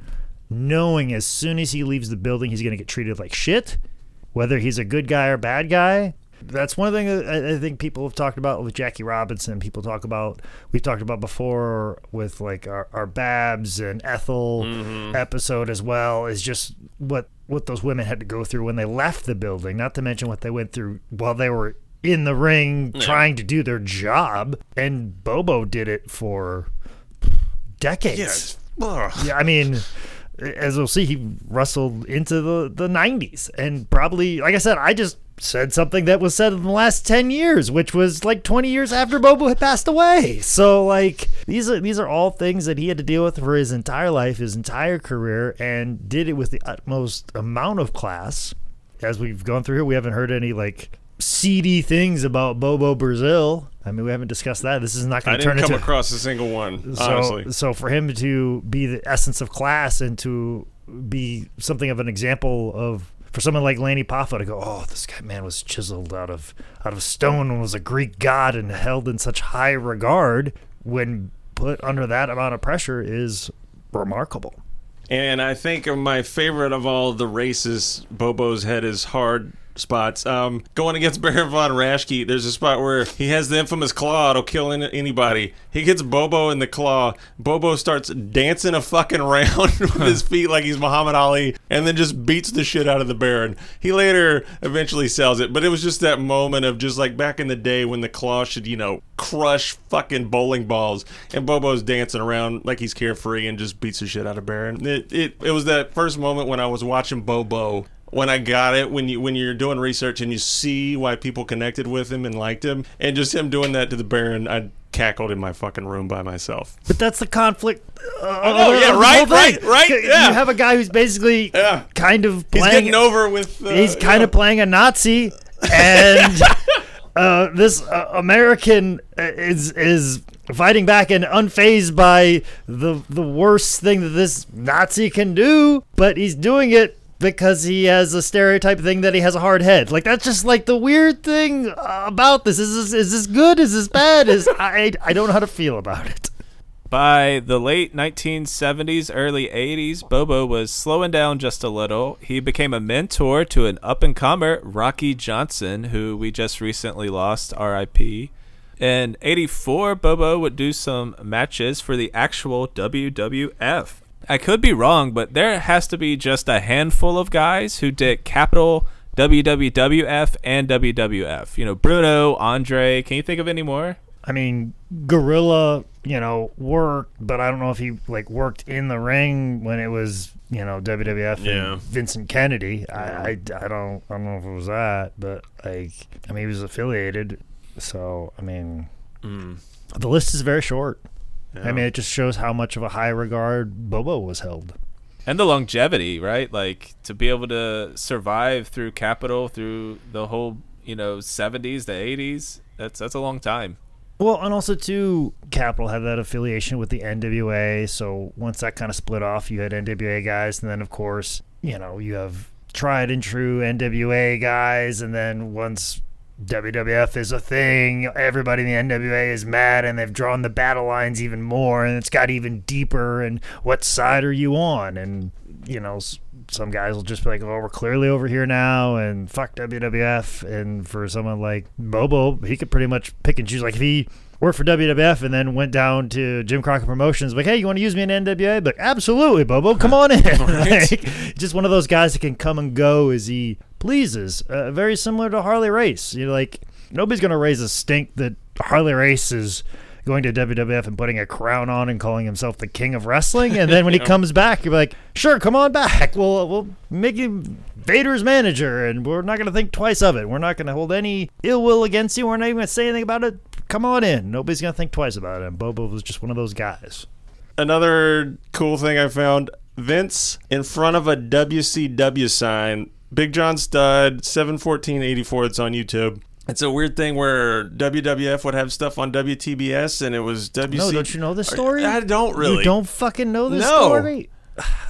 Speaker 2: knowing as soon as he leaves the building he's going to get treated like shit, whether he's a good guy or bad guy. That's one thing that I I think people have talked about with Jackie Robinson. People talk about we've talked about before with like our, our Babs and Ethel mm-hmm. episode as well is just what what those women had to go through when they left the building. Not to mention what they went through while they were in the ring trying to do their job. And Bobo did it for decades.
Speaker 1: Yes.
Speaker 2: Yeah, I mean, as we'll see, he wrestled into the, the 90s. And probably, like I said, I just said something that was said in the last 10 years, which was like 20 years after Bobo had passed away. So, like, these are, these are all things that he had to deal with for his entire life, his entire career, and did it with the utmost amount of class. As we've gone through here, we haven't heard any, like, seedy things about Bobo Brazil. I mean, we haven't discussed that. This is not going to turn
Speaker 1: didn't come across a single one,
Speaker 2: so,
Speaker 1: honestly.
Speaker 2: so for him to be the essence of class and to be something of an example of for someone like Lanny Poffo to go, oh, this guy man was chiseled out of out of stone and was a Greek god and held in such high regard when put under that amount of pressure is remarkable.
Speaker 1: And I think my favorite of all the races Bobo's head is hard spots. Um, going against Baron von Raschke, there's a spot where he has the infamous claw. It'll kill any- anybody. He gets Bobo in the claw. Bobo starts dancing a fucking round with his feet like he's Muhammad Ali, and then just beats the shit out of the Baron. He later eventually sells it, but it was just that moment of just like back in the day when the claw should, you know, crush fucking bowling balls, and Bobo's dancing around like he's carefree and just beats the shit out of Baron. It it, it was that first moment when I was watching Bobo when I got it when you when you're doing research and you see why people connected with him and liked him, and just him doing that to the Baron, I cackled in my fucking room by myself.
Speaker 2: But that's the conflict. Uh, of
Speaker 1: yeah, right, right, right,
Speaker 2: You have a guy who's basically
Speaker 1: Yeah.
Speaker 2: kind of
Speaker 1: He's
Speaker 2: playing.
Speaker 1: getting over with. Uh,
Speaker 2: he's kind of playing a Nazi, and uh, this uh, American is is fighting back and unfazed by the the worst thing that this Nazi can do, but he's doing it because he has a stereotype thing that he has a hard head. Like that's just like the weird thing about this. Is this is this good? Is this bad? Is I I don't know how to feel about it.
Speaker 3: By the late 1970s, early 80s, Bobo was slowing down just a little. He became a mentor to an up and comer, Rocky Johnson, who we just recently lost, RIP. In 84, Bobo would do some matches for the actual WWF. I could be wrong, but there has to be just a handful of guys who did Capitol, WWF, and WWF. You know, Bruno, Andre. Can you think of any more?
Speaker 2: I mean, Gorilla, you know, worked, but I don't know if he like worked in the ring when it was, you know, WWF
Speaker 1: Yeah.
Speaker 2: and Vincent Kennedy. I, I, I don't I don't know if it was that, but like I mean, he was affiliated, so I mean, mm. the list is very short. I mean, it just shows how much of a high regard Bobo was held.
Speaker 3: and the longevity, right? Like to be able to survive through Capitol through the whole, you know, 70s, to 80s. That's that's a long time.
Speaker 2: Well, and also too, Capitol had that affiliation with the NWA. So once that kind of split off, you had NWA guys, and then of course, you know, you have tried and true NWA guys, and then once WWF is a thing, everybody in the NWA is mad, and they've drawn the battle lines even more, and it's got even deeper. And what side are you on? And you know. Some guys will just be like, "Oh, we're clearly over here now," and fuck WWF. And for someone like Bobo, he could pretty much pick and choose. Like if he worked for WWF and then went down to Jim Crockett Promotions, like, hey, you want to use me in NWA? But absolutely, Bobo, come on in. like, just one of those guys that can come and go as he pleases. Uh, very similar to Harley Race. You know, like nobody's gonna raise a stink that Harley Race is going to WWF and putting a crown on and calling himself the king of wrestling. And then when he comes back, you're like, sure, come on back. We'll we'll make you Vader's manager, and we're not gonna think twice of it. We're not gonna hold any ill will against you. We're not even gonna say anything about it. Come on in. Nobody's gonna think twice about it. And Bobo was just one of those guys.
Speaker 1: Another cool thing I found Vince in front of a WCW sign, Big John Studd, 71484. It's on YouTube. It's a weird thing where WWF would have stuff on WTBS and it was WC.
Speaker 2: No, don't you know the story?
Speaker 1: I don't really.
Speaker 2: You don't fucking know the
Speaker 1: No.
Speaker 2: story?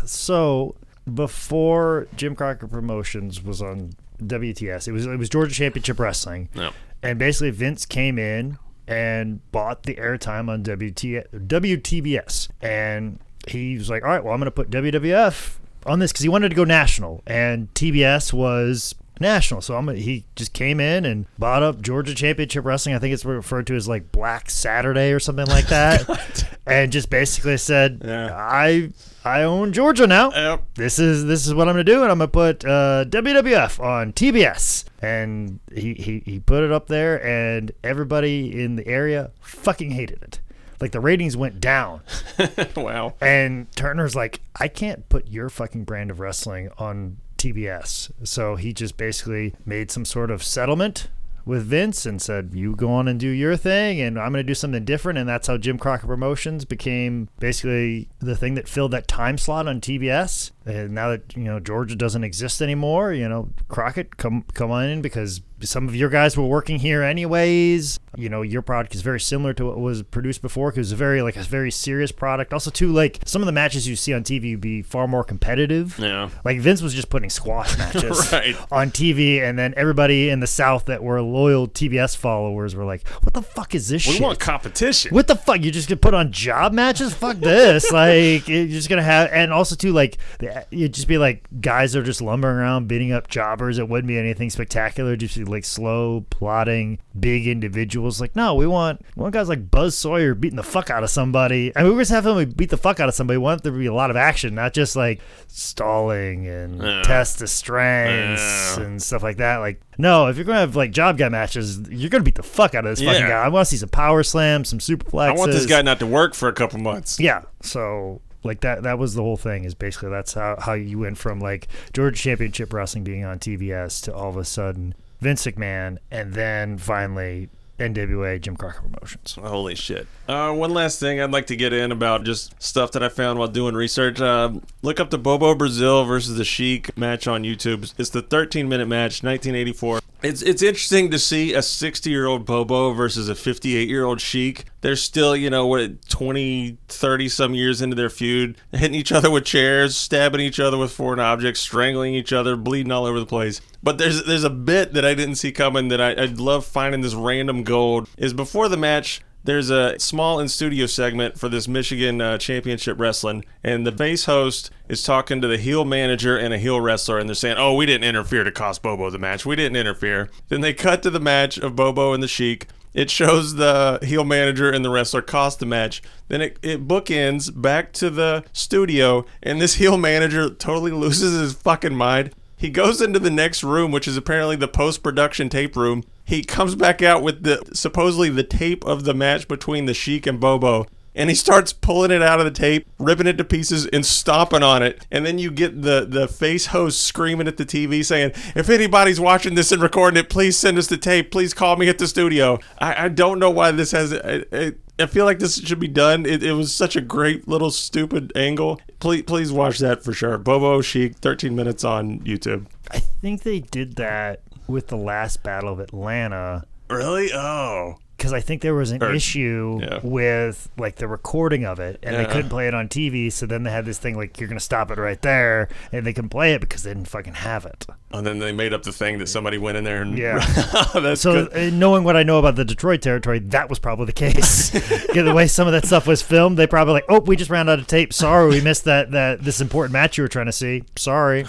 Speaker 2: So before Jim Crockett Promotions was on WTS, it was it was Georgia Championship Wrestling.
Speaker 1: No.
Speaker 2: And basically Vince came in and bought the airtime on WT, WTBS. And he was like, all right, well, I'm going to put WWF on this because he wanted to go national. And TBS was national. So I'm gonna, he just came in and bought up Georgia Championship Wrestling. I think it's referred to as like Black Saturday or something like that. and just basically said,
Speaker 1: Yeah.
Speaker 2: I I own Georgia now
Speaker 1: Yep.
Speaker 2: this is this is what I'm gonna do, and I'm gonna put uh, WWF on TBS. And he, he he put it up there, and everybody in the area fucking hated it. Like the ratings went down.
Speaker 1: wow.
Speaker 2: And Turner's like, I can't put your fucking brand of wrestling on TBS. So he just basically made some sort of settlement with Vince and said, You go on and do your thing, and I'm going to do something different. And that's how Jim Crockett Promotions became basically the thing that filled that time slot on TBS. And now that, you know, Georgia doesn't exist anymore, you know, Crockett, come, come on in because some of your guys were working here anyways. You know, your product is very similar to what was produced before because it's a very, like, a very serious product. Also, too, like, some of the matches you see on TV would be far more competitive.
Speaker 1: Yeah.
Speaker 2: Like Vince was just putting squash matches
Speaker 1: Right.
Speaker 2: on TV, and then everybody in the South that were loyal TBS followers were like, "What the fuck is this
Speaker 1: We
Speaker 2: shit?
Speaker 1: want competition.
Speaker 2: what the fuck? You're just gonna put on job matches? Fuck this! like you're just gonna have, and also too, like the- you'd just be like guys are just lumbering around beating up jobbers. It wouldn't be anything spectacular. Just be like slow plotting, big individuals. Like no, we want we want guys like Buzz Sawyer beating the fuck out of somebody. I mean, we're just having them beat the fuck out of somebody. We want there to be a lot of action, not just like stalling and
Speaker 1: Yeah.
Speaker 2: test of strengths
Speaker 1: Yeah.
Speaker 2: and stuff like that. Like no, if you're gonna have like job guy matches, you're gonna beat the fuck out of this fucking guy. I want to see some power slams, some superplexes.
Speaker 1: I want this guy not to work for a couple months.
Speaker 2: Yeah. So like that that was the whole thing is basically that's how, how you went from like Georgia Championship Wrestling being on TBS to all of a sudden Vince McMahon and then finally NWA Jim Crockett Promotions.
Speaker 1: Holy shit. Uh, one last thing I'd like to get in about just stuff that I found while doing research. Uh, look up the Bobo Brazil versus the Sheik match on YouTube. It's the 13 minute match, 1984. It's it's interesting to see a 60 year old Bobo versus a 58 year old Sheik. They're still, you know, what 20, 30 some years into their feud, hitting each other with chairs, stabbing each other with foreign objects, strangling each other, bleeding all over the place. But there's there's a bit that I didn't see coming that I, I'd love finding this random gold. Is before the match, there's a small in studio segment for this Michigan uh, Championship Wrestling, and the base host is talking to the heel manager and a heel wrestler, and they're saying, "Oh, we didn't interfere to cost Bobo the match. We didn't interfere." Then they cut to the match of Bobo and the Sheik. It shows the heel manager and the wrestler cost match. Then it, it bookends back to the studio, and this heel manager totally loses his fucking mind. He goes into the next room, which is apparently the post production tape room. He comes back out with the supposedly the tape of the match between the Sheik and Bobo. And he starts pulling it out of the tape, ripping it to pieces, and stomping on it. And then you get the, the face host screaming at the TV saying, If anybody's watching this and recording it, please send us the tape. Please call me at the studio. I, I don't know why this has. I, I, I feel like this should be done. It, it was such a great little stupid angle. Please, please watch that for sure. Bobo Sheik, 13 minutes on YouTube.
Speaker 2: I think they did that with the last battle of Atlanta
Speaker 1: Really? Oh.
Speaker 2: Because I think there was an
Speaker 1: Or-
Speaker 2: issue
Speaker 1: yeah.
Speaker 2: with like the recording of it, and they couldn't play it on TV. So then they had this thing like you're gonna stop it right there, and they can play it because they didn't fucking have it.
Speaker 1: And then they made up the thing that somebody went in there and.
Speaker 2: Yeah.
Speaker 1: That's
Speaker 2: So
Speaker 1: good.
Speaker 2: uh, knowing what I know about the Detroit territory, that was probably the case. yeah, the way some of that stuff was filmed, they probably like, oh, we just ran out of tape. Sorry, we missed that that this important match you were trying to see. Sorry.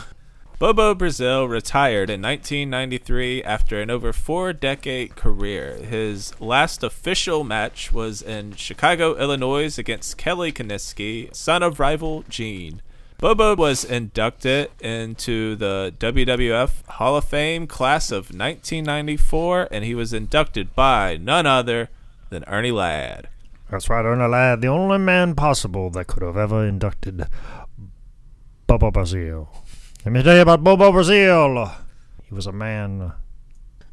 Speaker 3: Bobo Brazil retired in 1993 after an over four decade career. His last official match was in Chicago, Illinois against Kelly Kiniski, son of rival Gene. Bobo was inducted into the WWF Hall of Fame class of 1994, and he was inducted by none other than Ernie Ladd.
Speaker 2: That's right, Ernie Ladd, the only man possible that could have ever inducted Bobo Brazil. Let me tell you about Bobo Brazil. He was a man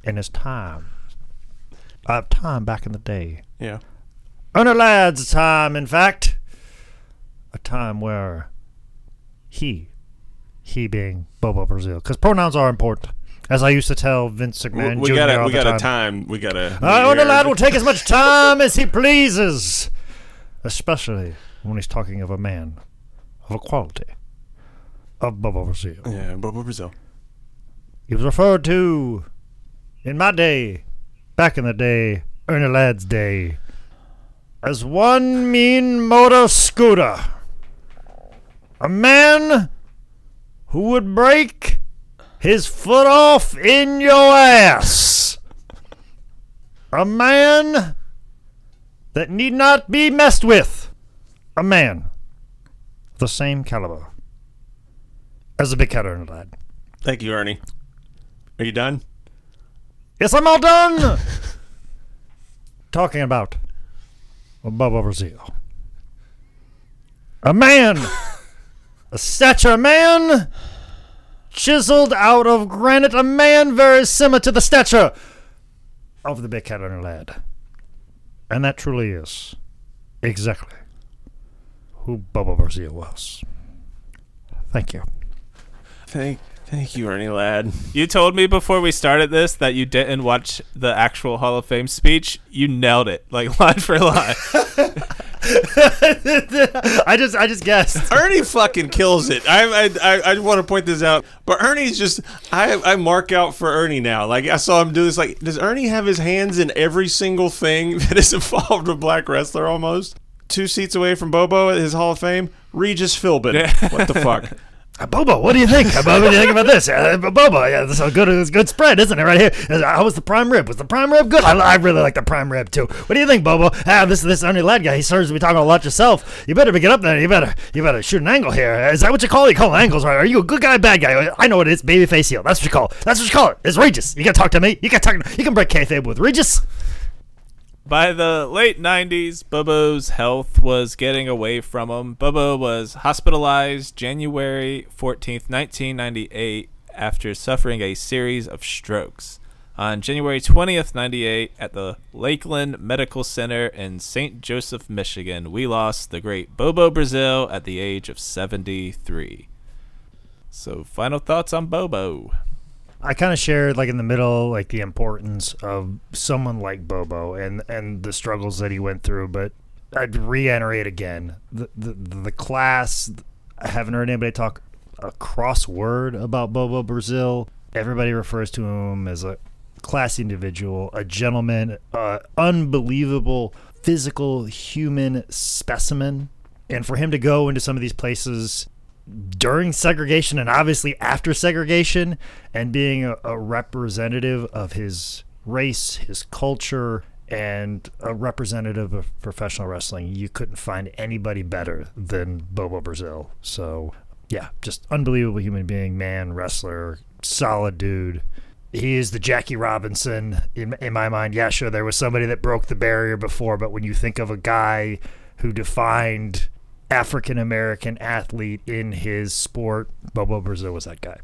Speaker 2: in his time. Uh, time back in the day.
Speaker 1: Yeah.
Speaker 2: Ernie Ladd's time, in fact. A time where he, he being Bobo Brazil, because pronouns are important. As I used to tell Vince
Speaker 1: We,
Speaker 2: McMahon
Speaker 1: we
Speaker 2: Jr.
Speaker 1: got a
Speaker 2: all
Speaker 1: we got
Speaker 2: time.
Speaker 1: a time. We got a.
Speaker 2: Uh, Ernie Ladd will take as much time as he pleases, especially when he's talking of a man of a quality of Bobo Brazil.
Speaker 1: Yeah, Bobo Brazil.
Speaker 2: He was referred to in my day, back in the day, Ernie Ladd's day, as one mean motor scooter. A man who would break his foot off in your ass. A man that need not be messed with. A man of the same caliber as the big cat Ernie Ladd.
Speaker 1: Thank you, Ernie. Are you done?
Speaker 2: Yes, I'm all done. Talking about Bubba Brazil. A man, a stature man, chiseled out of granite, a man very similar to the stature of the big cat on lad. And that truly is exactly who Bubba Brazil was. Thank you.
Speaker 1: Thank, thank you, Ernie Ladd.
Speaker 3: You told me before we started this that you didn't watch the actual Hall of Fame speech. You nailed it, like line for line.
Speaker 2: I just I just guessed.
Speaker 1: Ernie fucking kills it. I I, I, I want to point this out, but Ernie's just I I mark out for Ernie now. Like I saw him do this. Like, does Ernie have his hands in every single thing that is involved with black wrestler? Almost two seats away from Bobo at his Hall of Fame, Regis Philbin. What the fuck?
Speaker 2: Uh, Bobo, what do you think? Uh, Bobo, what do you think about this? Uh, Bobo, yeah, this is a good, good spread, isn't it? Right here. Uh, How was the prime rib? Was the prime rib good? I, I really like the prime rib too. What do you think, Bobo? Ah, this this Ernie Ladd guy, he starts to be talking a lot yourself. You better get up there. You better you better shoot an angle here. Is that what you call it? You call angles, right? Are you a good guy, bad guy? I know what it is. Babyface heel. That's what you call it. That's what you call it. It's Regis. You can talk to me. You can talk. You can break kayfabe with Regis.
Speaker 3: By the late 90s, Bobo's health was getting away from him. Bobo was hospitalized January 14th, 1998, after suffering a series of strokes. On January 20th, 98, at the Lakeland Medical Center in St. Joseph, Michigan, we lost the great Bobo Brazil at the age of 73. So, final thoughts on Bobo.
Speaker 2: I kind of shared like in the middle like the importance of someone like Bobo and and the struggles that he went through, but I'd reiterate again the the, the class. I haven't heard anybody talk a cross word about Bobo Brazil. Everybody refers to him as a classy individual, a gentleman, uh, unbelievable physical human specimen. And for him to go into some of these places during segregation and obviously after segregation and being a, a, representative of his race, his culture, and a representative of professional wrestling. You couldn't find anybody better than Bobo Brazil. So, yeah, just unbelievable human being, man, wrestler, solid dude. He is the Jackie Robinson in, in my mind. Yeah, sure, there was somebody that broke the barrier before, but when you think of a guy who defined African American athlete in his sport. Bobo Brazil was that guy.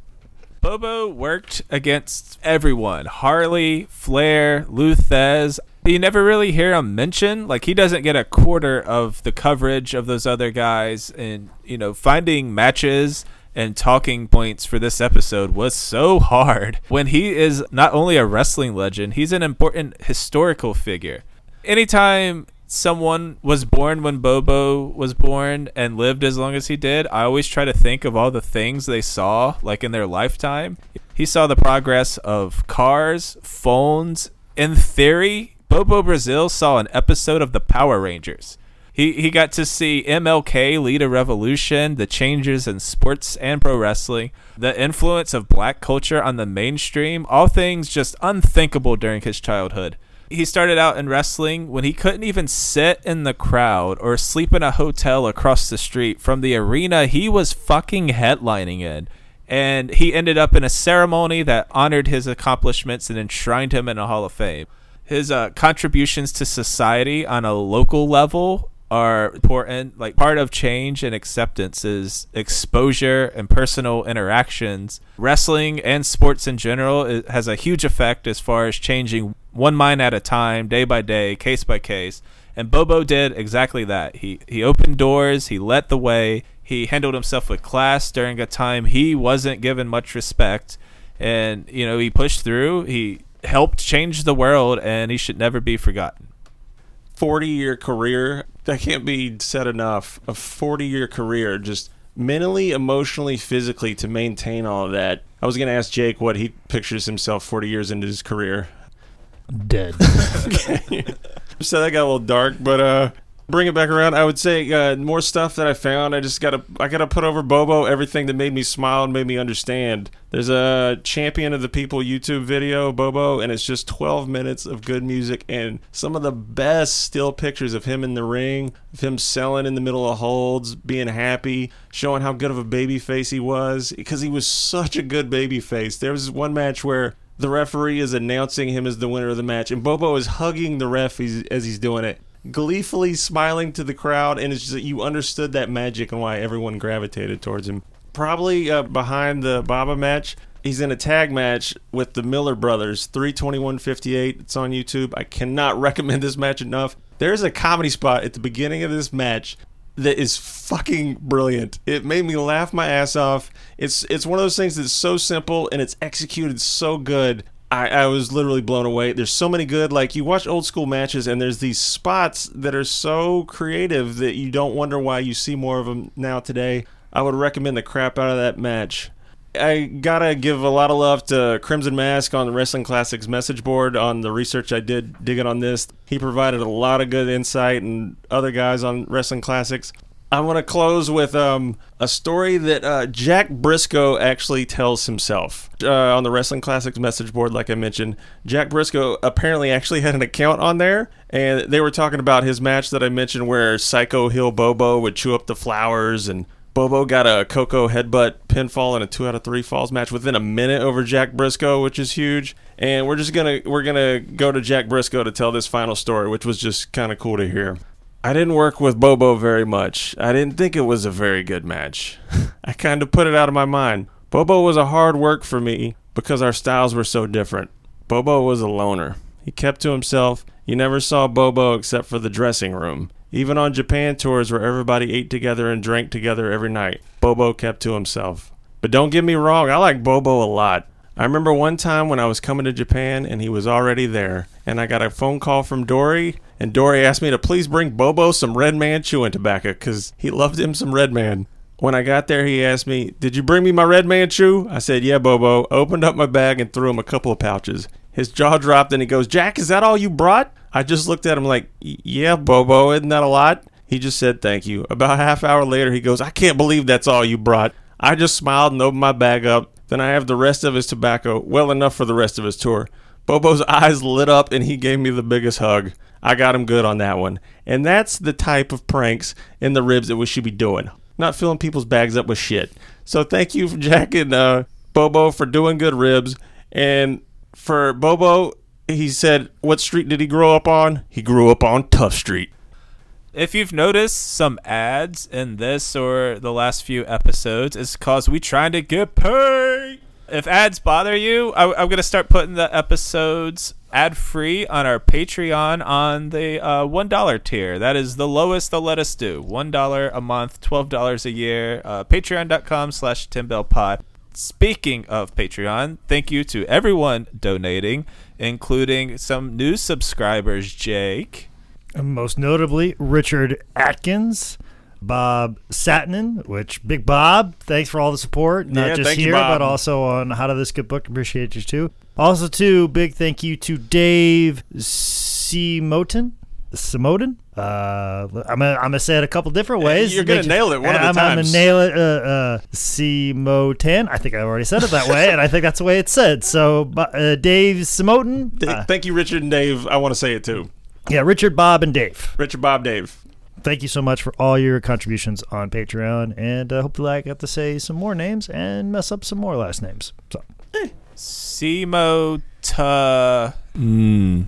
Speaker 3: Bobo worked against everyone Harley, Flair, Lou Thesz. You never really hear him mention, like, he doesn't get a quarter of the coverage of those other guys. And, you know, finding matches and talking points for this episode was so hard when he is not only a wrestling legend, he's an important historical figure. Anytime someone was born when Bobo was born and lived as long as he did, I always try to think of all the things they saw like in their lifetime. He saw the progress of cars, phones. In theory, Bobo Brazil saw an episode of the Power Rangers. He he got to see MLK lead a revolution, the changes in sports and pro wrestling, the influence of black culture on the mainstream, all things just unthinkable during his childhood he started out in wrestling when he couldn't even sit in the crowd or sleep in a hotel across the street from the arena he was fucking headlining in. And he ended up in a ceremony that honored his accomplishments and enshrined him in a Hall of Fame. His uh, contributions to society on a local level are important. Like part of change and acceptance is exposure and personal interactions. Wrestling and sports in general has a huge effect as far as changing one mind at a time, day by day, case by case. And Bobo did exactly that. He he opened doors, he led the way, he handled himself with class during a time he wasn't given much respect, and you know he pushed through. He helped change the world, and he should never be forgotten.
Speaker 1: 40 year career. That can't be said enough. A 40 year career, just mentally, emotionally, physically to maintain all of that. I was going to ask Jake what he pictures himself 40 years into his career.
Speaker 2: Dead.
Speaker 1: so that got a little dark, but uh, bring it back around. I would say uh, more stuff that I found. I just gotta I gotta put over Bobo everything that made me smile and made me understand. There's a champion of the people YouTube video Bobo, and it's just 12 minutes of good music and some of the best still pictures of him in the ring, of him selling in the middle of holds, being happy, showing how good of a baby face he was because he was such a good baby face. There was one match where the referee is announcing him as the winner of the match, and Bobo is hugging the ref as he's doing it gleefully smiling to the crowd, and it's just that you understood that magic and why everyone gravitated towards him. Probably uh, behind the Baba match, he's in a tag match with the Miller brothers, 321.58. It's on YouTube. I cannot recommend this match enough. There's a comedy spot at the beginning of this match that is fucking brilliant. It made me laugh my ass off. It's it's one of those things that's so simple and it's executed so good. I, I was literally blown away. There's so many good like you watch old school matches and there's these spots that are so creative that you don't wonder why you see more of them now today. I would recommend the crap out of that match. I gotta give a lot of love to Crimson Mask on the Wrestling Classics message board on the research I did digging on this. He provided a lot of good insight and other guys on Wrestling Classics. I want to close with um, a story that uh, Jack Briscoe actually tells himself uh, on the Wrestling Classics message board. Like I mentioned, Jack Briscoe apparently actually had an account on there, and they were talking about his match that I mentioned where Psycho Hill Bobo would chew up the flowers and Bobo got a Coco headbutt pinfall in a two out of three falls match within a minute over Jack Briscoe, which is huge. And we're just gonna we're gonna go to Jack Briscoe to tell this final story, which was just kind of cool to hear. I didn't work with Bobo very much. I didn't think it was a very good match. I kind of put it out of my mind. Bobo was a hard work for me because our styles were so different. Bobo was a loner. He kept to himself. You never saw Bobo except for the dressing room. Even on Japan tours where everybody ate together and drank together every night, Bobo kept to himself. But don't get me wrong, I like Bobo a lot. I remember one time when I was coming to Japan and he was already there, and I got a phone call from Dory, and Dory asked me to please bring Bobo some Red Man chewing tobacco because he loved him some Red Man. When I got there, he asked me, Did you bring me my Red Man chew? I said, Yeah, Bobo. Opened up my bag and threw him a couple of pouches. His jaw dropped and he goes, Jack, is that all you brought? I just looked at him like, Yeah, Bobo, isn't that a lot? He just said thank you. About a half hour later, he goes, I can't believe that's all you brought. I just smiled and opened my bag up. Then I have the rest of his tobacco, well enough for the rest of his tour. Bobo's eyes lit up and he gave me the biggest hug. I got him good on that one. And that's the type of pranks in the ribs that we should be doing. Not filling people's bags up with shit. So thank you, Jack and uh, Bobo, for doing good ribs. And for Bobo, he said, What street did he grow up on? He grew up on Tough Street.
Speaker 3: If you've noticed some ads in this or the last few episodes, it's because we trying to get paid. If ads bother you, I, am gonna start putting the episodes ad free on our Patreon on the uh, one dollar tier. That is the lowest they'll let us do. One dollar a month, twelve dollars a year. Uh, Patreon.com slash TenBellPod. Speaking of Patreon, thank you to everyone donating, including some new subscribers, Jake.
Speaker 2: And most notably, Richard Atkins, Bob Satnin, which Big Bob, thanks for all the support, not
Speaker 1: Yeah,
Speaker 2: just
Speaker 1: thank you,
Speaker 2: here, but also on How Did This Get Booked. Appreciate you too. Also, too, big thank you to Dave Simotin. Simotin? Uh, I'm gonna, I'm gonna say it a couple different ways.
Speaker 1: you're gonna
Speaker 2: Make-
Speaker 1: nail it one of the
Speaker 2: I'm, I'm gonna nail it. Uh, uh, Simotin. I think I already said it that way, and I think that's the way it's said. So, uh, Dave Simotin.
Speaker 1: Th-
Speaker 2: Uh,
Speaker 1: thank you, Richard and Dave. I want to say it too.
Speaker 2: yeah, Richard, Bob, and Dave.
Speaker 1: Richard, Bob, Dave.
Speaker 2: Thank you so much for all your contributions on Patreon, and uh, hopefully I get to say some more names and mess up some more last names. So
Speaker 3: Simo ta. Mm.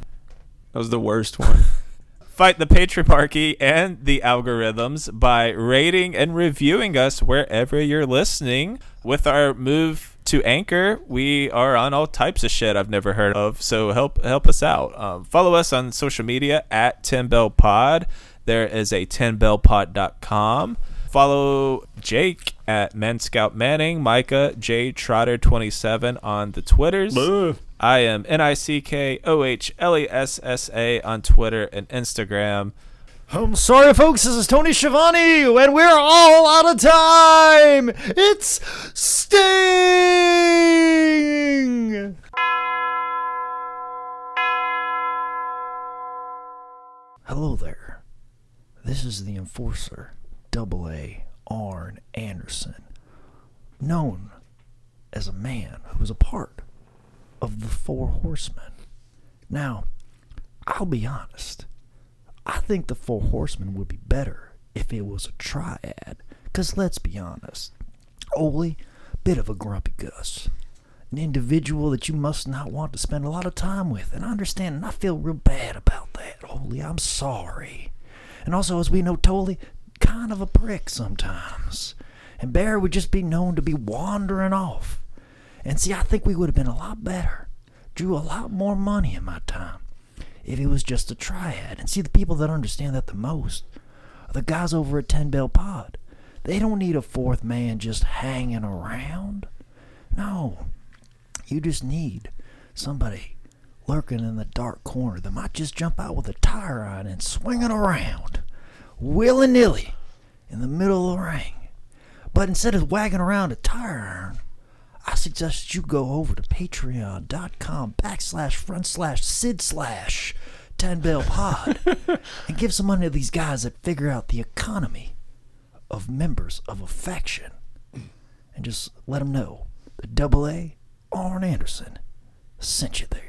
Speaker 1: That was the worst one.
Speaker 3: Fight the patriarchy and the algorithms by rating and reviewing us wherever you're listening. With our move to Anchor, we are on all types of shit I've never heard of. So help help us out. Um, follow us on social media at 10bellpod. There is a 10bellpod.com. Follow Jake at Men Scout Manning, Micah J Trotter 27 on the Twitters.
Speaker 1: Boo.
Speaker 3: I am N I C K O H L E S S A on Twitter and Instagram.
Speaker 2: I'm sorry, folks. This is Tony Schiavone, and we're all out of time. It's Sting. Hello there. This is the enforcer, Double A Arn Anderson, known as a man who was a part of the Four Horsemen. Now, I'll be honest. I think the Four Horsemen would be better if it was a triad. Because let's be honest, Ole, bit of a grumpy Gus. An individual that you must not want to spend a lot of time with. And I understand, and I feel real bad about that. Holy. I'm sorry. And also, as we know, Tully kind of a prick sometimes. And Bear would just be known to be wandering off. And see, I think we would have been a lot better, drew a lot more money in my time, if it was just a triad. And see, the people that understand that the most are the guys over at Ten Bell Pod. They don't need a fourth man just hanging around. No, you just need somebody lurking in the dark corner that might just jump out with a tire on and swing it around, willy nilly, in the middle of the ring. But instead of wagging around a tire iron, I suggest you go over to patreon.com backslash front slash sid slash 10 bell pod and give some money to these guys that figure out the economy of members of a faction. And just let them know that Double A, Arn Anderson, sent you there.